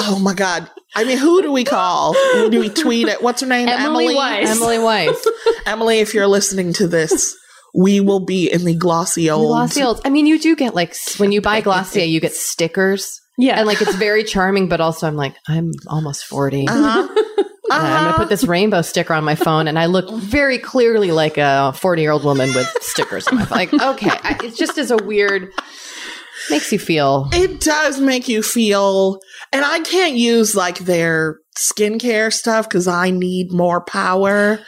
oh my god! I mean, who do we call? Who do we tweet at? What's her name? Emily Weiss. Emily Weiss. Emily, if you're listening to this, we will be in the glossy old. Glossy old. I mean, you do get like when you buy Glossier, you get stickers, yeah and like it's very charming. But also, I'm like, I'm almost forty. Uh-huh. and I'm going to put this rainbow sticker on my phone, and I look very clearly like a 40 year old woman with stickers on my phone. Like, okay, I, it just is a weird. Makes you feel. It does make you feel, and I can't use like their skincare stuff because I need more power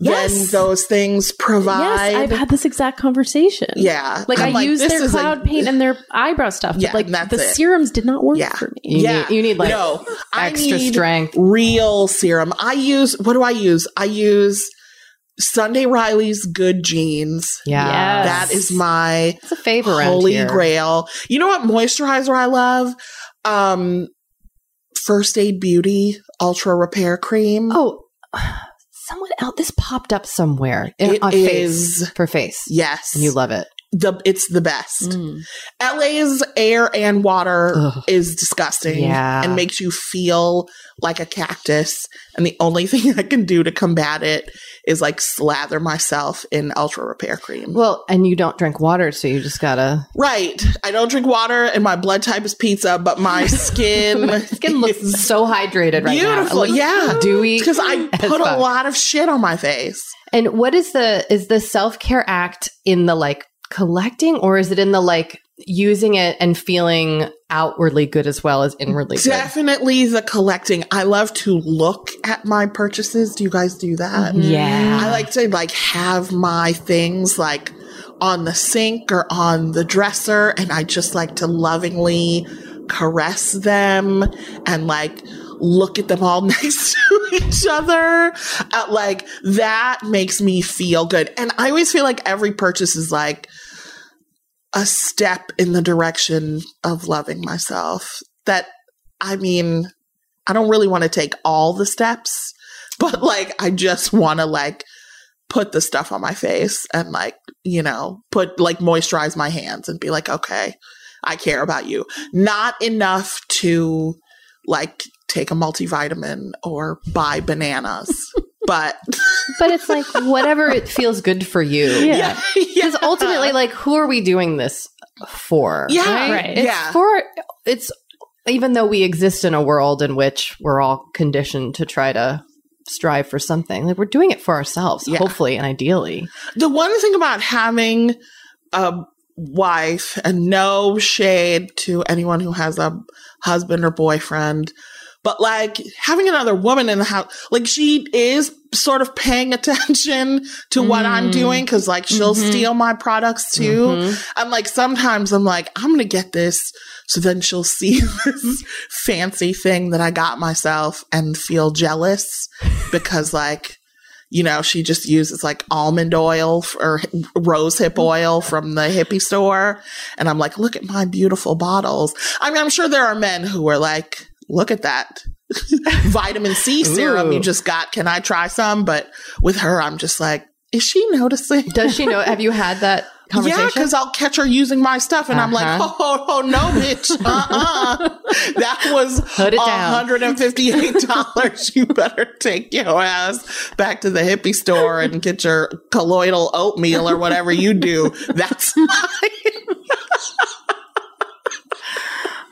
Yes. than those things provide. Yes, I've had this exact conversation. yeah, Like I'm I use their is a- cloud paint and their eyebrow stuff, Yeah, but like the it. serums did not work Yeah. for me. You yeah, need, you need like no, I extra need strength. real serum. I use what do I use? I use Sunday Riley's Good Genes. Yeah. Yes. That is my It's a favor around holy here. grail. You know what moisturizer I love? Um First Aid Beauty Ultra Repair Cream. Oh, someone else. This popped up somewhere in, It on is- face for face. yes. And you love it. the it's the best. Mm. LA's air and water Ugh. is disgusting Yeah. and makes you feel like a cactus. And the only thing I can do to combat it is like slather myself in ultra repair cream. Well, and you don't drink water, so you just gotta. right. I don't drink water and my blood type is pizza, but my skin My skin looks so hydrated right now. It beautiful. Yeah. dewy. Because I put a lot of shit on my face. And what is the is the self care act in the like collecting, or is it in the like using it and feeling outwardly good as well as inwardly good? Definitely the collecting. I love to look at my purchases. Do you guys do that? Mm-hmm. Yeah. I like to like have my things like on the sink or on the dresser and I just like to lovingly caress them and like look at them all next to each other. Uh, like that makes me feel good. And I always feel like every purchase is like a step in the direction of loving myself. That I mean, I don't really want to take all the steps, but like I just want to like put the stuff on my face and like, you know, put like moisturize my hands and be like, okay, I care about you. Not enough to like take a multivitamin or buy bananas, but But it's like whatever it feels good for you. Yeah. Because ultimately, like, who are we doing this for? Yeah, right. It's yeah. for it's even though we exist in a world in which we're all conditioned to try to strive for something, like we're doing it for ourselves, Yeah. hopefully and ideally. the one thing about having a wife and no shade to anyone who has a husband or boyfriend but like having another woman in the house like she is sort of paying attention to what i'm Mm. doing because like she'll Mhm. steal my products too Mhm. i'm like sometimes i'm like i'm gonna get this so then she'll see this fancy thing that i got myself and feel jealous because like you know, she just uses like almond oil or rose hip oil from the hippie store. And I'm like, look at my beautiful bottles. I mean, I'm sure there are men who are like, look at that vitamin C serum you just got. Can I try some? But with her, I'm just like, is she noticing? Does she know? Have you had that conversation? Yeah, because I'll catch her using my stuff, and I'm like, Uh-huh. oh, oh, no, bitch, uh, uh that was Put it down. 158 dollars. you better take your ass back to the hippie store and get your colloidal oatmeal or whatever you do. That's mine.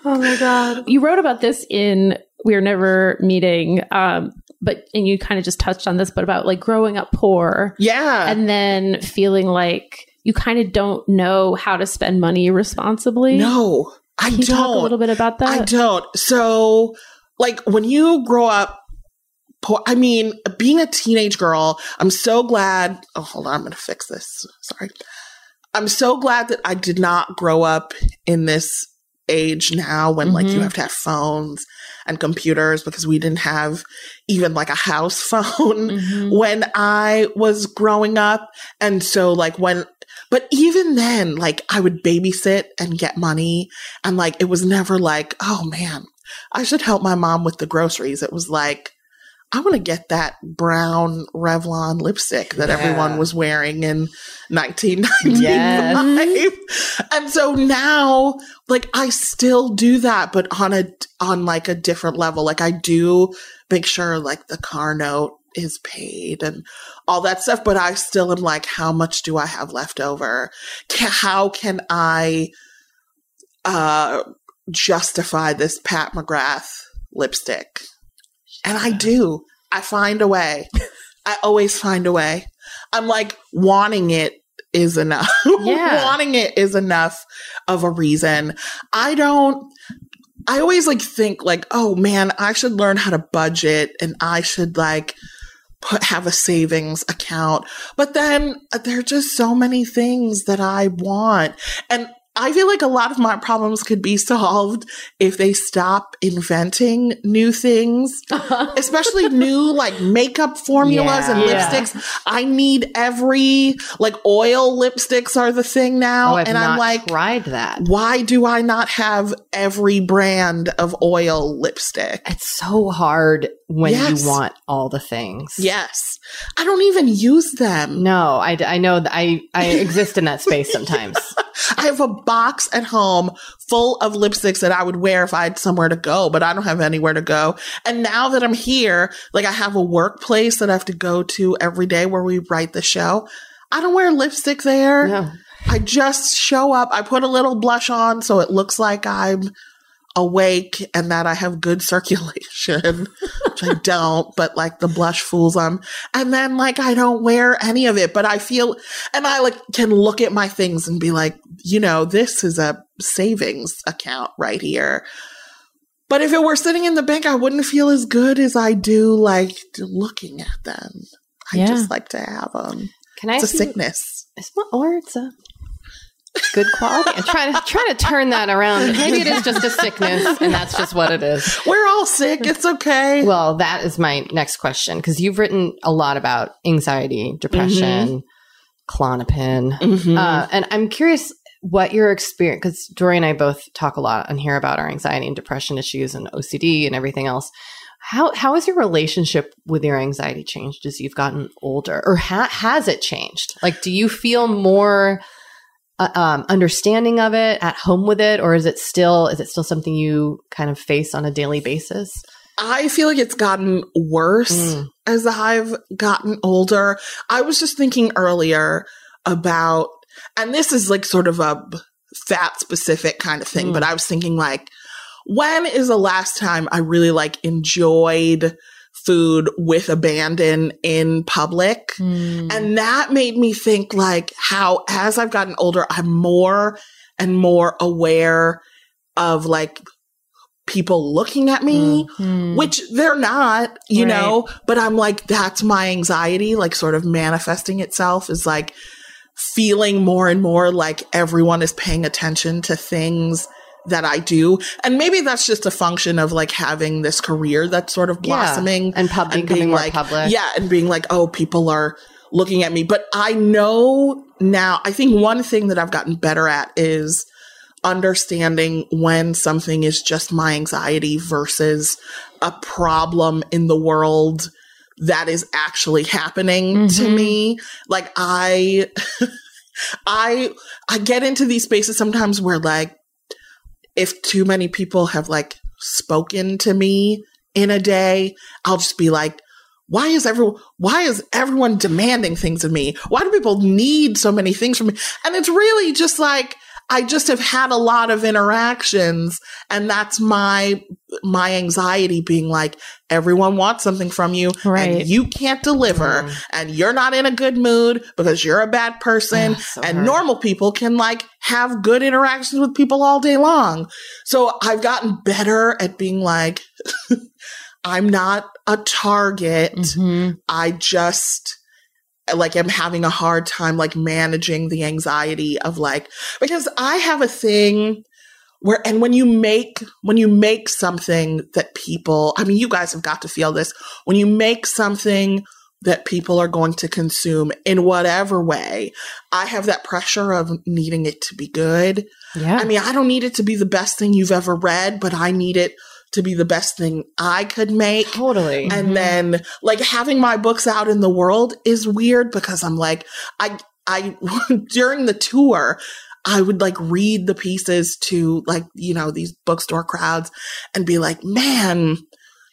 oh my god. You wrote about this in We Are Never Meeting, um, but and you kind of just touched on this, but about like growing up poor Yeah, and then feeling like you kind of don't know how to spend money responsibly. no, I Can you don't. talk a little bit about that? I don't. So, like, when you grow up poor, I mean, being a teenage girl, I'm so glad. Oh, hold on. I'm going to fix this. Sorry. I'm so glad that I did not grow up in this age now when, like, you Mhm. have to have phones and computers because we didn't have even like a house phone Mhm. when I was growing up. And so, like, when, but even then, like, I would babysit and get money. And, like, it was never like, oh man, I should help my mom with the groceries. It was like, I want to get that brown Revlon lipstick that Yeah. everyone was wearing in 1995. And so now, like, I still do that, but on a, on like a different level. Like, I do make sure like the car note is paid and all that stuff, but I still am like, how much do I have left over? How can I, uh, justify this Pat McGrath lipstick? And I do. I find a way. I always find a way. I'm like, wanting it is enough. Yeah. wanting it is enough of a reason. I don't, I always like think like, oh man, I should learn how to budget and I should like put, have a savings account. But then uh, there are just so many things that I want. And I feel like a lot of my problems could be solved if they stop inventing new things, especially new like makeup formulas and Yeah. lipsticks. I need every like oil lipsticks are the thing now. Oh, and I'm like, tried that. why do I not have every brand of oil lipstick? It's so hard when Yes. you want all the things. Yes. I don't even use them. No, I, I know that I, I exist in that space sometimes. I have a box at home full of lipsticks that I would wear if I had somewhere to go, but I don't have anywhere to go. And now that I'm here, like I have a workplace that I have to go to every day where we write the show. I don't wear lipstick there. No. I just show up. I put a little blush on so it looks like I'm awake and that I have good circulation, which I don't, but like the blush fools them. And then like I don't wear any of it, but I feel, and I like can look at my things and be like, you know, this is a savings account right here. But if it were sitting in the bank, I wouldn't feel as good as I do like looking at them. I Yeah. just like to have them. Can I It's a sickness. It's or it's a good quality. I'm trying to try to turn that around. Maybe it is just a sickness, and that's just what it is. We're all sick. It's okay. Well, that is my next question because you've written a lot about anxiety, depression, Klonopin, Mhm. uh, and I'm curious what your experience. Because Doree and I both talk a lot on here about our anxiety and depression issues and OCD and everything else. How how has your relationship with your anxiety changed as you've gotten older, or ha- has it changed? Like, do you feel more uh, um, understanding of it, at home with it, or is it still is it still something you kind of face on a daily basis? I feel like it's gotten worse Mm. as I've gotten older. I was just thinking earlier about, and this is like sort of a fat specific kind of thing, Mm. but I was thinking like, when is the last time I really like enjoyed food with abandon in public? Hmm. And that made me think like how as I've gotten older, I'm more and more aware of like people looking at me, mm-hmm. which they're not, you Right. know, but I'm like, that's my anxiety, like sort of manifesting itself is like feeling more and more like everyone is paying attention to things that I do. And maybe that's just a function of like having this career that's sort of Yeah. blossoming and pub becoming more like, public. yeah, and being like, oh, people are looking at me. But I know now, I think one thing that I've gotten better at is understanding when something is just my anxiety versus a problem in the world that is actually happening to Mm-hmm. Mhm. me. Like I, I, I get into these spaces sometimes where like, if too many people have like spoken to me in a day, I'll just be like, why is everyone why is everyone demanding things of me? Why do people need so many things from me? And it's really just like I just have had a lot of interactions and that's my my anxiety being like everyone wants something from you Right. and you can't deliver Mm. and you're not in a good mood because you're a bad person Ugh, so and hard. normal people can like have good interactions with people all day long. So I've gotten better at being like I'm not a target. Mhm. I just like am having a hard time like managing the anxiety of like because I have a thing where and when you make when you make something that people I mean you guys have got to feel this when you make something that people are going to consume in whatever way I have that pressure of needing it to be good Yeah. I mean, I don't need it to be the best thing you've ever read, but I need it to be the best thing I could make. Totally. And mm-hmm. then like having my books out in the world is weird because I'm like, I, I, during the tour, I would like read the pieces to like, you know, these bookstore crowds and be like, man,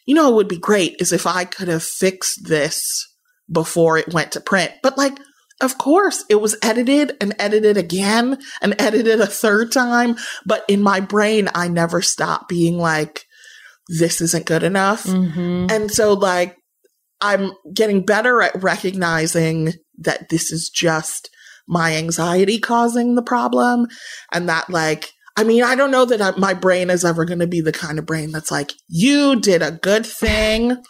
you know, it would be great is if I could have fixed this before it went to print. But like, of course, it was edited and edited again and edited a third time. But in my brain, I never stopped being like, this isn't good enough. Mhm. And so, like, I'm getting better at recognizing that this is just my anxiety causing the problem and that like I mean, I don't know that I, my brain is ever going to be the kind of brain that's like, you did a good thing.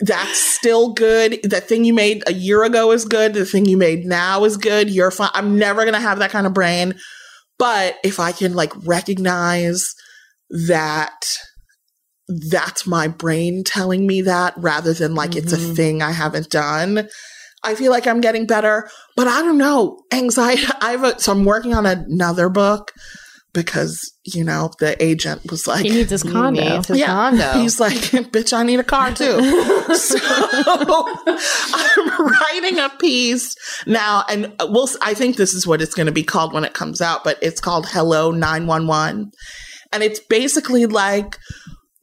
That's still good. The thing you made a year ago is good. The thing you made now is good. You're fine. I'm never going to have that kind of brain. But if I can like recognize that that's my brain telling me that rather than like mm-hmm. it's a mm-hmm. thing I haven't done, I feel like I'm getting better. But I don't know. Anxiety. I have a, so I'm working on another book because you know the agent was like he needs his condo. Needs his yeah, condo. he's like, bitch, I need a car too. so I'm writing a piece now, and we'll. I think this is what it's going to be called when it comes out, but it's called Hello Nine One One, and it's basically like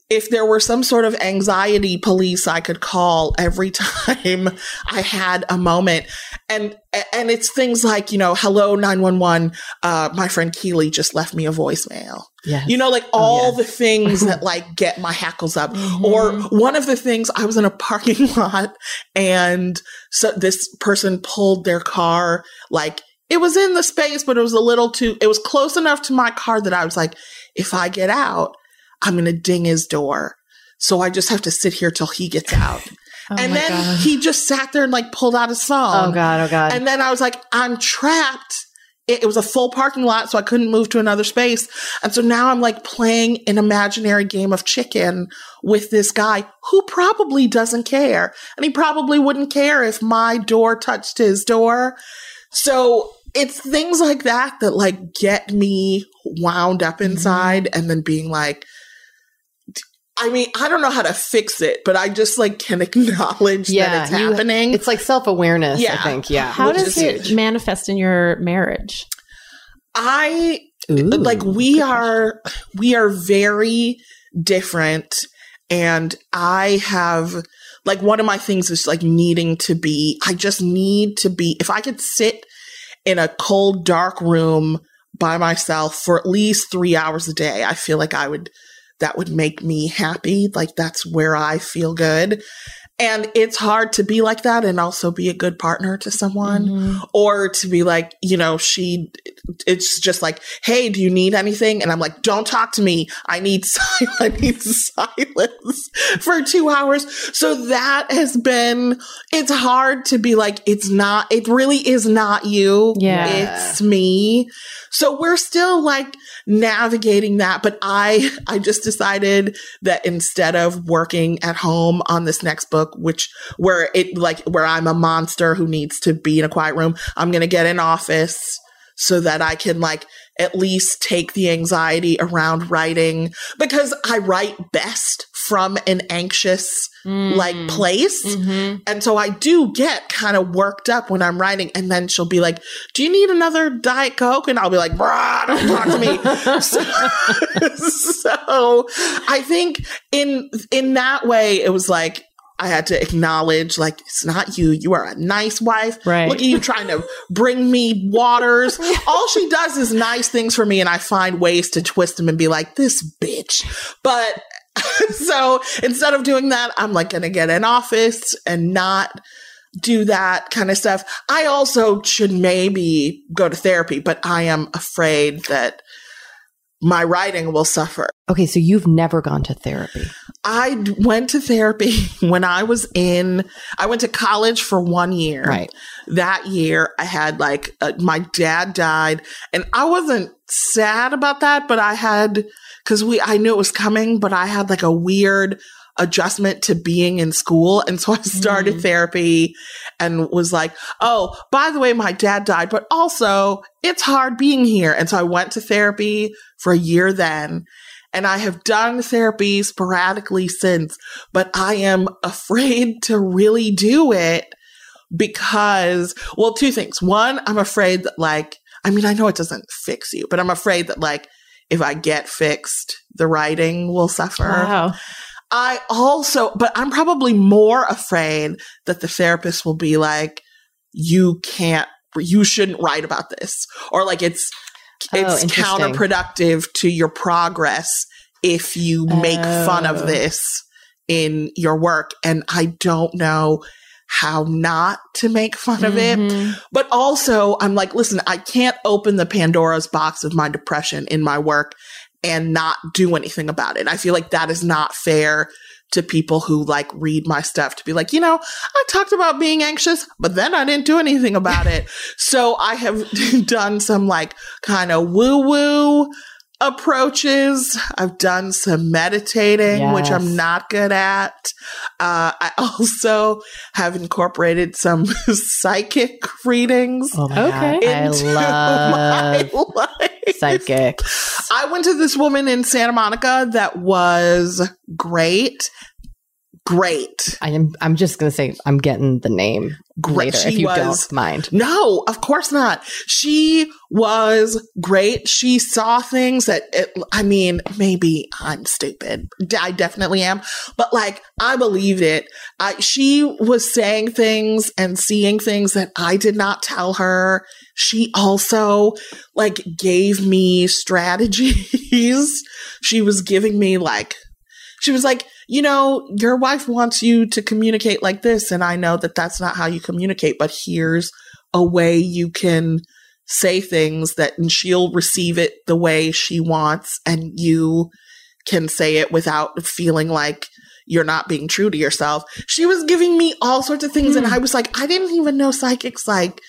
if there were some sort of anxiety police I could call every time I had a moment. And, and it's things like, you know, hello 911. Uh, my friend Keely just left me a voicemail. Yes. You know, like oh, all oh, yes. the things that like get my hackles up. Mm-hmm. Or one of the things I was in a parking lot and so this person pulled their car like it was in the space, but it was a little too, it was close enough to my car that I was like, if I get out, I'm going to ding his door. So I just have to sit here till he gets out. Oh and then God. he just sat there and like pulled out his phone. Oh God, oh God. And then I was like, I'm trapped. It, it, was a full parking lot, so I couldn't move to another space. And so now I'm like playing an imaginary game of chicken with this guy who probably doesn't care. And he probably wouldn't care if my door touched his door. So it's things like that that like get me wound up inside mm-hmm. and then being like, I mean, I don't know how to fix it, but I just like can acknowledge yeah, that it's you, happening. It's like self awareness, yeah. I think. Yeah. How does it huge. manifest in your marriage? I Ooh, like we are we are very different and I have like one of my things is like needing to be I just need to be if I could sit in a cold dark room by myself for at least 3 hours a day, I feel like I would that would make me happy. Like that's where I feel good. And it's hard to be like that and also be a good partner to someone mm-hmm. or to be like, you know, she, it's just like, Hey, do you need anything? And I'm like, don't talk to me. I need silence. I need silence for two hours. So that has been, it's hard to be like, it's not, it really is not you. Yeah. It's me. So we're still like navigating that. But I, I just decided that instead of working at home on this next book, which where it like, where I'm a monster who needs to be in a quiet room, I'm going to get an office so that I can like at least take the anxiety around writing because I write best from an anxious mm. like place. Mm-hmm. And so I do get kind of worked up when I'm writing. And then she'll be like, Do you need another Diet Coke? And I'll be like, Bruh, don't talk to me. so, so I think in in that way, it was like I had to acknowledge, like, it's not you. You are a nice wife. Right. Look at you trying to bring me waters. All she does is nice things for me, and I find ways to twist them and be like, this bitch. But so instead of doing that, I'm like going to get an office and not do that kind of stuff. I also should maybe go to therapy, but I am afraid that my writing will suffer. Okay, so you've never gone to therapy. I went to therapy when I was in, I went to college for one year. Right. That year, I had like, uh, my dad died, and I wasn't sad about that, but I had, because we, I knew it was coming, but I had like a weird, adjustment to being in school. And so I started mm. therapy and was like, oh, by the way, my dad died, but also it's hard being here. And so I went to therapy for a year then. And I have done therapy sporadically since, but I am afraid to really do it because, well, two things. One, I'm afraid that like, I mean, I know it doesn't fix you, but I'm afraid that like, if I get fixed, the writing will suffer. Wow. I also, but I'm probably more afraid that the therapist will be like, you can't, you shouldn't write about this. Or like it's, it's oh, counterproductive to your progress if you make oh. fun of oh. this in your work. And I don't know how not to make fun of it. Mhm. But also, I'm like, listen, I can't open the Pandora's box of my depression in my work and not do anything about it. I feel like that is not fair to people who like read my stuff to be like, you know, I talked about being anxious, but then I didn't do anything about it. so I have done some like kind of woo woo approaches. I've done some meditating, which I'm not good at. Uh, I also have incorporated some psychic readings Oh Okay. god, I into love my life. psychic. I went to this woman in Santa Monica that was great. Great. I am. I'm just gonna say I'm getting the name Great. later if you was- don't mind. No, of course not. She was great. She saw things that, it, I mean, maybe I'm stupid. I definitely am, but like, I believed it. I, she was saying things and seeing things that I did not tell her. She also like gave me strategies. she was giving me like, she was like, you know, your wife wants you to communicate like this. And I know that that's not how you communicate, but here's a way you can say things that and she'll receive it the way she wants and you can say it without feeling like you're not being true to yourself. She was giving me all sorts of things and hmm. I was like, I didn't even know psychics like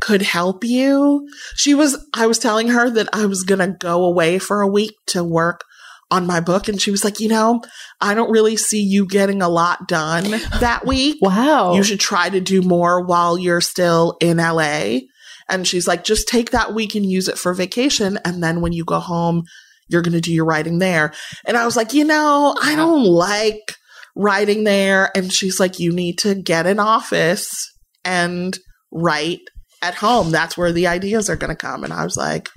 could help you. She was I was telling her that I was going to go away for a week to work on my book and she was like, "You know, I don't really see you getting a lot done that week." Wow. you should try to do more while you're still in LA. And she's like, just take that week and use it for vacation. And then when you go home, you're going to do your writing there. And I was like, you know, I don't like writing there. And she's like, you need to get an office and write at home. That's where the ideas are going to come. And I was like,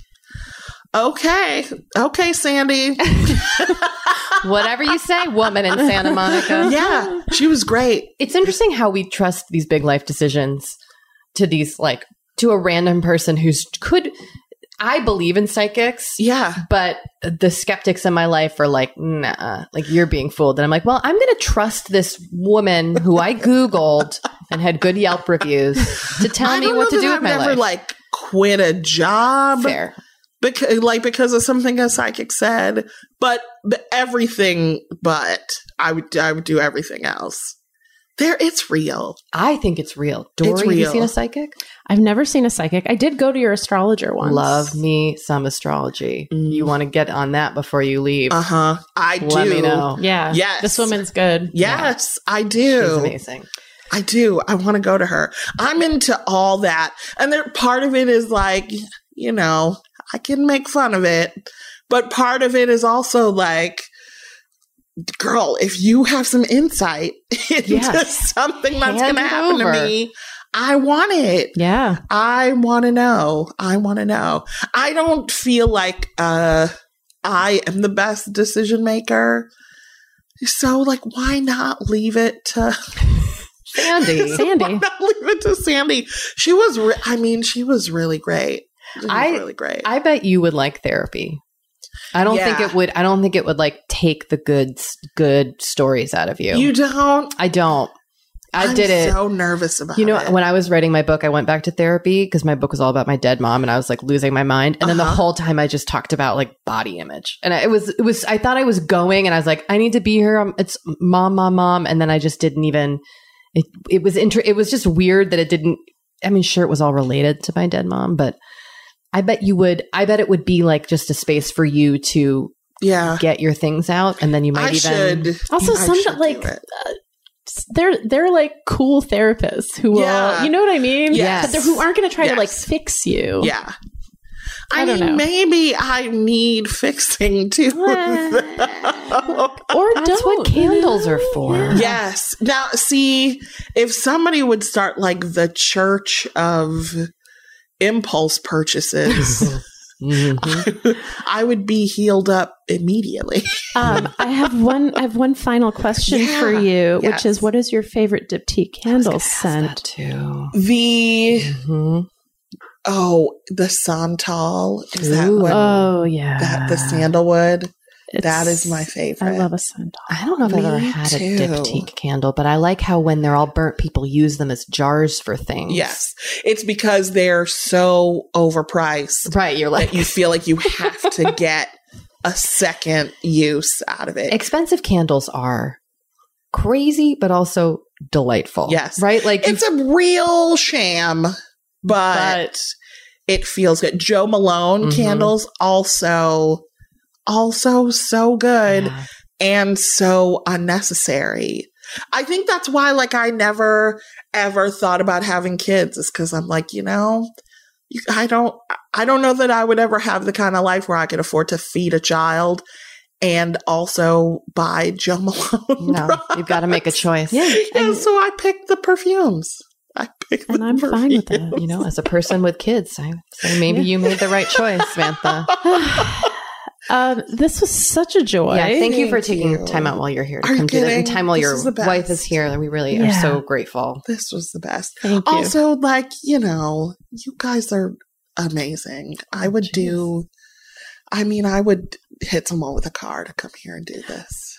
okay, okay, Sandy. Whatever you say, woman in Santa Monica. yeah, she was great. It's interesting how we trust these big life decisions to these like to a random person who's could I believe in psychics. Yeah. But the skeptics in my life are like, nah, like you're being fooled. And I'm like, well, I'm going to trust this woman who I Googled and had good Yelp reviews to tell me what to do I've with my never life. like quit a job. Fair. Because like because of something a psychic said but, but everything but i would i would do everything else there it's real I think it's real. Doree, It's have you seen a psychic? I've never seen a psychic. I did go to your astrologer once. Love me some astrology. Mm. You want to get on that before you leave. uh-huh i Let do me know. Yeah. Yes. This woman's good. yes i do She's amazing. i do i want to go to her i'm into all that and there part of it is like you know i can make fun of it but part of it is also like girl if you have some insight into Yes. something that's going to happen over. to me i want it Yeah. I want to know. I want to know. I don't feel like uh I am the best decision maker. So like why not leave it to Sandy. why Sandy. not leave it to Sandy? She was re- I mean she was really great. I- really great. I bet you would like therapy. I don't think it would. I don't think it would like take the good good stories out of you. you don't I don't. I I'm did it. so nervous about you know, it. when I was writing my book, I went back to therapy because my book was all about my dead mom, and I was like losing my mind. And then the Uh-huh. whole time, I just talked about like body image, and it was it was. I thought I was going, and I was like, I need to be here. Um, It's mom, mom, mom, and then I just didn't even. It it was inter- It was just weird that it didn't. I mean, sure, it was all related to my dead mom, but I bet you would. I bet it would be like just a space for you to yeah. get your things out, and then you might I even. should Also, I some should do like it. Uh, they're they're like cool therapists who will, you know what I mean? Yes. But they're- who aren't going to try to like fix you. Yeah. I I, don't mean, know. maybe I need fixing too. Or That's don't. what candles are for. Yes. Now, see, if somebody would start like the church of impulse purchases, Mhm. I would be healed up immediately. Um, I have one. I have one final question Yeah. for you, which is, what is your favorite Diptyque candle scent? too. The Mhm. oh, the Santal is that Ooh. what Oh yeah, that the sandalwood? That It's- is my favorite. I love a sundial. I don't know if I've ever had too. a diptyque candle, but I like how when they're all burnt, people use them as jars for things. Yes. It's because they're so overpriced Right. You're like, that you feel like you have to get a second use out of it. expensive candles are crazy, but also delightful. Yes. Right? Like, it's a real sham, but, But- it feels good. Jo Malone Mhm. candles also also so good Yeah. and so unnecessary. I think that's why like I never ever thought about having kids is cuz I'm like, you know, you, I don't I don't know that I would ever have the kind of life where I could afford to feed a child and also buy Jo Malone. no, you've got to make a choice. Yeah. Yeah, And, so I picked the perfumes. I picked and the I'm fine with that. You know, as a person with kids, I say maybe you made the right choice, Samantha. um, this was such a joy. Yeah, thank you for taking you. time out while you're here to Are you come do this, and time while This your is wife is best. here. We really are so grateful. This was the best. Thank you. Also, like, you know, you guys are amazing. I would do, I mean, I would hit someone with a car to come here and do this.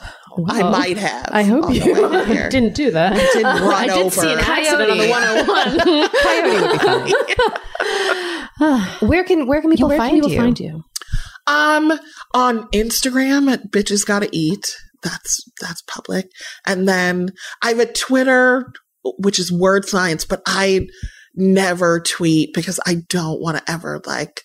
I might have. I hope you the way here. didn't do that. I did run I did over. see an accident on the 101. Coyote would be fun. Where can where can people Where find can people you? find you? Um, on Instagram at bitches gotta eat. That's that's public. And then I have a Twitter, which is word science, but I never tweet because I don't want to ever like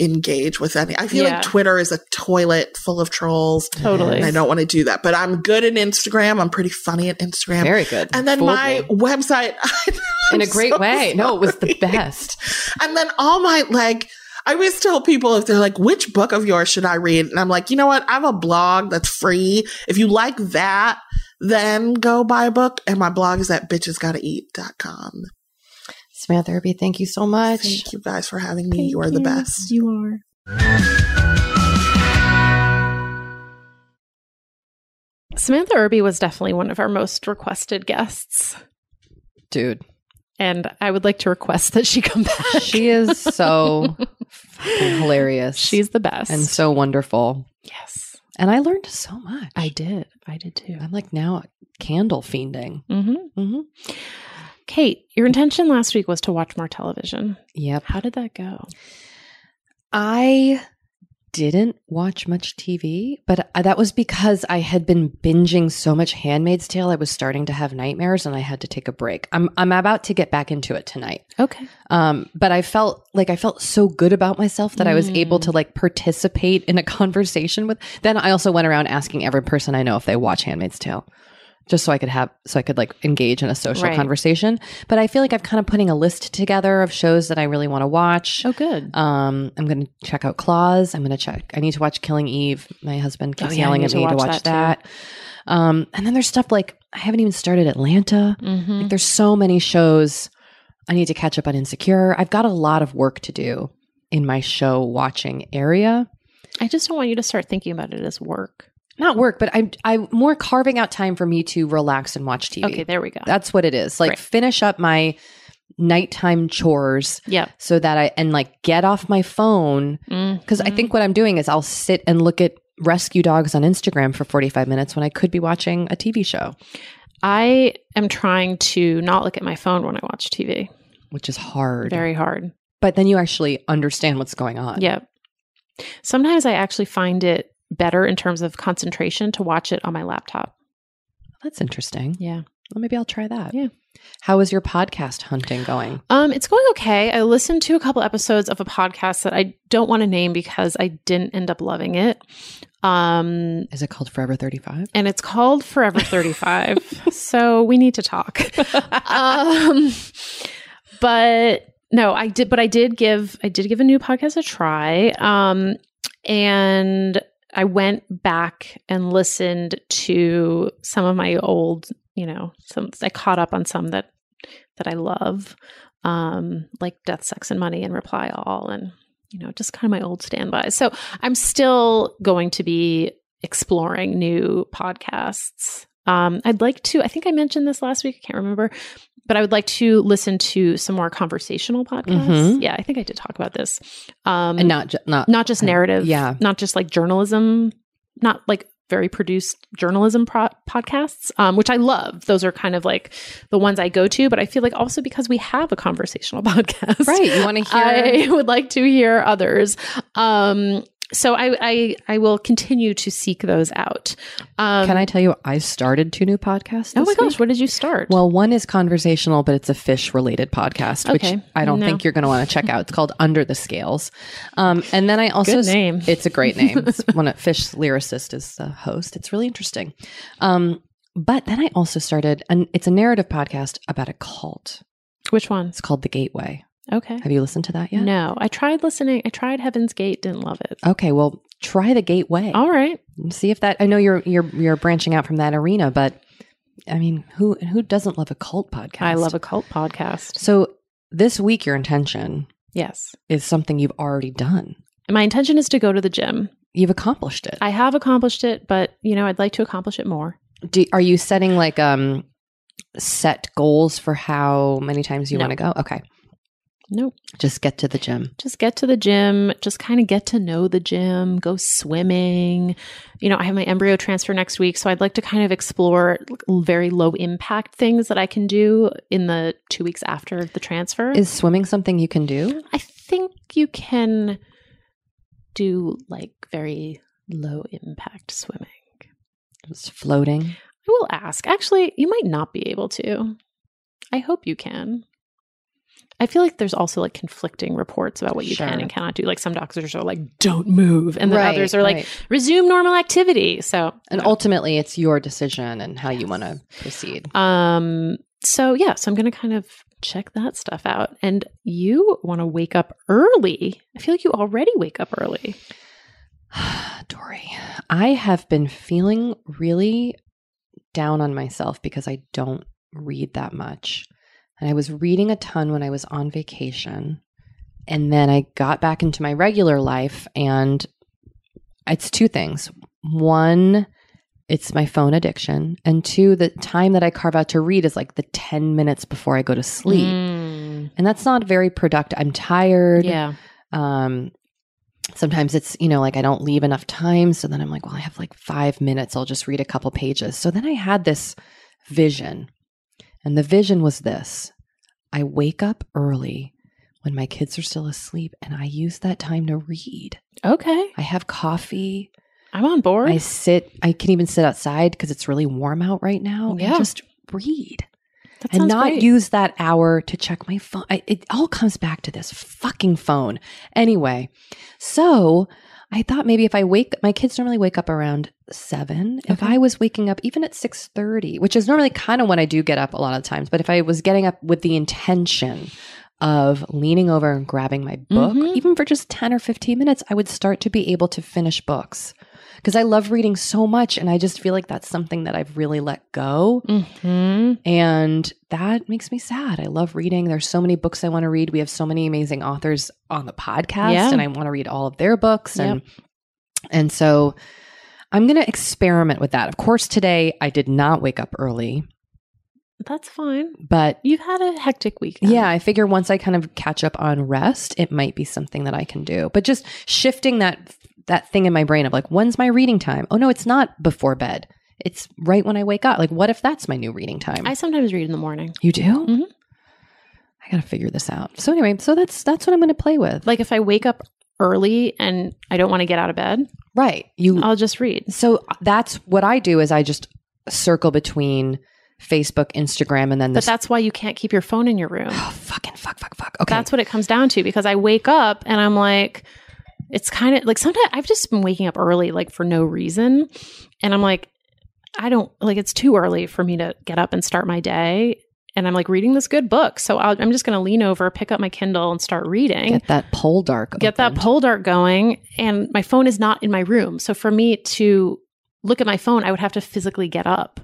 engage with any. I feel Yeah. like Twitter is a toilet full of trolls. Totally. And I don't want to do that. But I'm good at Instagram. I'm pretty funny at Instagram. Very good. and then my website in a great so way. No, it was the best. And then all my like, I always tell people if they're like, which book of yours should I read? And I'm like, you know what? I have a blog that's free. If you like that, then go buy a book. And my blog is at bitchesgottaeat.com. Samantha Irby, thank you so much. Thank you guys for having me. you are the best. You are. Samantha Irby was definitely one of our most requested guests. Dude, And I would like to request that she come back. she is so fucking hilarious. She's the best. and so wonderful. yes, And I learned so much. I did. I did too. I'm like now candle fiending. hmm hmm Kate, your intention last week was to watch more television. Yep. How did that go? I didn't watch much TV, but that was because I had been binging so much Handmaid's Tale. I was starting to have nightmares, and I had to take a break. I'm I'm about to get back into it tonight. Okay. Um, but I felt like I felt so good about myself that I was able to like participate in a conversation with. Then I also went around asking every person I know if they watch Handmaid's Tale, just so I could have so I could like engage in a social Right. conversation. But I feel like I've kind of putting a list together of shows that I really want to watch. Oh, good. Um, I'm going to check out Claws. I'm going to check. I need to watch Killing Eve. My husband keeps Oh, yeah, yelling at to me to watch watch that, that. Um, and then there's stuff like I haven't even started Atlanta. hmm Like there's so many shows. I need to catch up on Insecure. I've got a lot of work to do in my show watching area. I just don't want you to start thinking about it as work. Not work, but I'm I'm more carving out time for me to relax and watch TV. Okay, there we go. That's what it is. Like Great. finish up my nighttime chores Yeah. so that I and like get off my phone because I think mm-hmm. what I'm doing is I'll sit and look at rescue dogs on Instagram for 45 minutes when I could be watching a TV show, I am trying to not look at my phone when I watch TV. which is hard. Very hard. but then you actually understand what's going on. Yep. Sometimes I actually find it better in terms of concentration to watch it on my laptop. That's interesting. Yeah. Well, maybe I'll try that. Yeah. How is your podcast hunting going? Um, it's going okay. I listened to a couple episodes of a podcast that I don't want to name because I didn't end up loving it. Um, Is it called Forever 35? and it's called Forever 35. so we need to talk. um, but no, I did, but I did give, I did give a new podcast a try. Um, and I went back and listened to some of my old, you know, some, I caught up on some that, that I love, um, like Death, Sex, and Money and Reply All and, you know, just kind of my old standbys. So I'm still going to be exploring new podcasts. Um, I'd like to, I think I mentioned this last week, I can't remember, but I would like to listen to some more conversational podcasts. Mhm. Yeah, I think I did talk about this. Um, And not ju- not not just narrative, yeah. not just like journalism not like very produced journalism pro- podcasts, um, which I love. Those are kind of like the ones I go to. But I feel like also because we have a conversational podcast, Right. You want to hear I would like to hear others. Um, so I, I I will continue to seek those out. Um, Can I tell you I started two new podcasts? Oh my gosh, week? what did you start? Well, one is conversational, but it's a Phish related podcast, Okay. which I don't No. think you're going to want to check out. It's called Under the Scales. Um, and then I also, Good name. it's a great name. It's one of Phish Lyricist is the host. It's really interesting. Um, but then I also started, and it's a narrative podcast about a cult. which one? It's called The Gateway. Okay. Have you listened to that yet? No, I tried listening. I tried Heaven's Gate, didn't love it. Okay, well, try The Gateway. All right. See if that. I know you're you're you're branching out from that arena, but I mean, who who doesn't love a cult podcast? I love a cult podcast. So this week, your intention Yes. is something you've already done. My intention is to go to the gym. You've accomplished it. I have accomplished it, but you know, I'd like to accomplish it more. Do, are you setting like um set goals for how many times you No. want to go? Okay, Nope. just get to the gym. Just get to the gym, just kind of get to know the gym, go swimming. You know, I have my embryo transfer next week, so I'd like to kind of explore very low impact things that I can do in the 2 weeks after the transfer. Is swimming something you can do? I think you can do like very low impact swimming. Just floating. I will ask. Actually, you might not be able to. I hope you can. I feel like there's also like conflicting reports about what you can and cannot do. Like some doctors are like, don't move. And then Right, others are like, right. resume normal activity. So, And ultimately, it's your decision and how you want to proceed. um, so yeah, so I'm going to kind of check that stuff out. And you want to wake up early. I feel like you already wake up early. Doree, I have been feeling really down on myself because I don't read that much. And I was reading a ton when I was on vacation. And then I got back into my regular life, and it's two things. One, it's my phone addiction. And two, the time that I carve out to read is like the 10 minutes before I go to sleep. Mm, And that's not very productive. I'm tired. yeah. Um, sometimes it's, you know, like I don't leave enough time. So then I'm like, well, I have like five minutes. I'll just read a couple pages. So then I had this vision. And the vision was this I wake up early when my kids are still asleep and I use that time to read. Okay. I have coffee. I'm on board. I sit, I can even sit outside because it's really warm out right now Yeah. and just read that and not great. use that hour to check my phone. I, it all comes back to this fucking phone. Anyway, so I thought maybe if I wake, my kids normally wake up around seven. If I was waking up even at six thirty, which is normally kind of when I do get up a lot of times, but if I was getting up with the intention of leaning over and grabbing my book, Mhm. even for just ten or fifteen minutes, I would start to be able to finish books. Because I love reading so much, and I just feel like that's something that I've really let go. hmm And that makes me sad. I love reading. There's so many books I want to read. We have so many amazing authors on the podcast Yeah. and I want to read all of their books and and so I'm going to experiment with that. Of course, today I did not wake up early, That's fine. but You've had a hectic week. yeah, I figure once I kind of catch up on rest, it might be something that I can do. But just shifting that that thing in my brain of like, when's my reading time? Oh no, it's not before bed. It's right when I wake up. Like, what if that's my new reading time? I sometimes read in the morning. you do? Mhm. I gotta figure this out. So anyway, so that's that's what I'm gonna play with. Like if I wake up early and I don't want to get out of bed, right. You I'll just read. so that's what I do is I just circle between Facebook, Instagram, and then But that's why you can't keep your phone in your room. oh, fucking fuck, fuck, fuck. Okay. That's what it comes down to because I wake up and I'm like, it's kind of like sometimes I've just been waking up early, like for no reason. And I'm like, I don't like it's too early for me to get up and start my day. And I'm like reading this good book. So I'll, I'm just going to lean over, pick up my Kindle and start reading. get that Poldark. get that Poldark going and my phone is not in my room so for me to look at my phone i would have to physically get up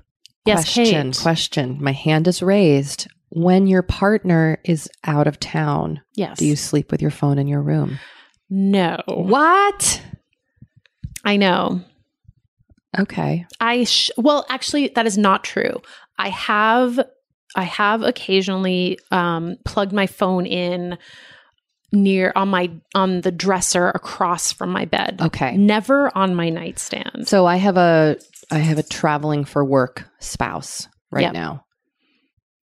yes question, Kate. question. My hand is raised. When your partner is out of town, yes do you sleep with your phone in your room? no What? i know Okay. i sh- well actually that is not true i have i have occasionally um plugged my phone in near on my on the dresser across from my bed. Okay. Never on my nightstand. So I have a I have a traveling for work spouse right Yep. now.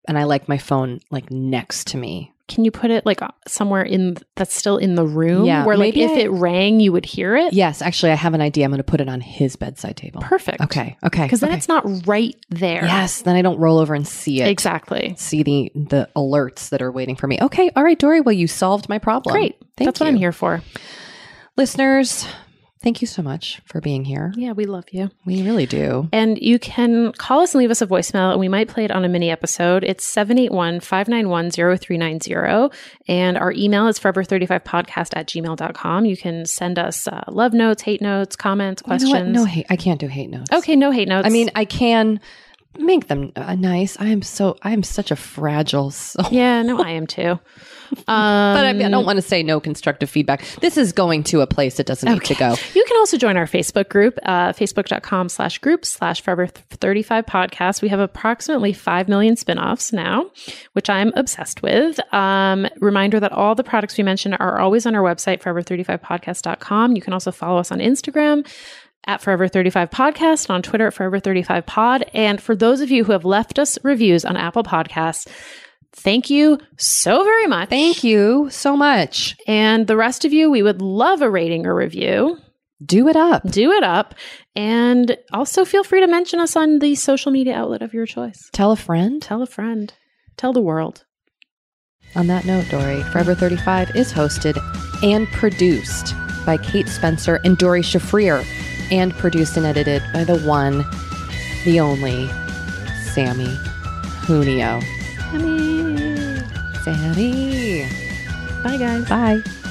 And I like my phone like next to me. Can you put it like uh, somewhere in that's still in the room Yeah, where like if I- it rang you would hear it? Yes, actually I have an idea. I'm going to put it on his bedside table. Perfect. Okay. Okay. Because then okay. it's not right there. Yes, then I don't roll over and see it. Exactly. See the the alerts that are waiting for me. Okay, all right, Doree. Well, you solved my problem. Great. Thank That's what I'm here for. Listeners, thank you so much for being here. Yeah, we love you. We really do. And you can call us and leave us a voicemail, and we might play it on a mini episode. It's 781 591 0390. And our email is forever35podcast at gmail.com. You can send us uh, love notes, hate notes, comments, You know questions. No hate. I can't do hate notes. Okay, no hate notes. I mean, I can make them uh, nice. I am so I am such a fragile soul. yeah, no, I am too. Um, But I, mean, I don't want to say no constructive feedback. This is going to a place it doesn't need to go. You can also join our Facebook group, uh, facebook.com slash group slash forever 35 podcast. We have approximately 5 million spinoffs now, which I'm obsessed with. Um, reminder that all the products we mentioned are always on our website, forever35podcast.com. You can also follow us on Instagram at Forever 35 Podcast, on Twitter at Forever 35 Pod. And for those of you who have left us reviews on Apple Podcasts, thank you so very much. Thank you so much. And the rest of you, we would love a rating or review Do it up. do it up. And also feel free to mention us on the social media outlet of your choice. Tell a friend. Tell a friend, tell the world. On that note, Doree, Forever 35 is hosted and produced by Kate Spencer and Doree Shafrir, and produced and edited by the one, the only, Sammy Junio. Sammy. Bye, guys. Bye.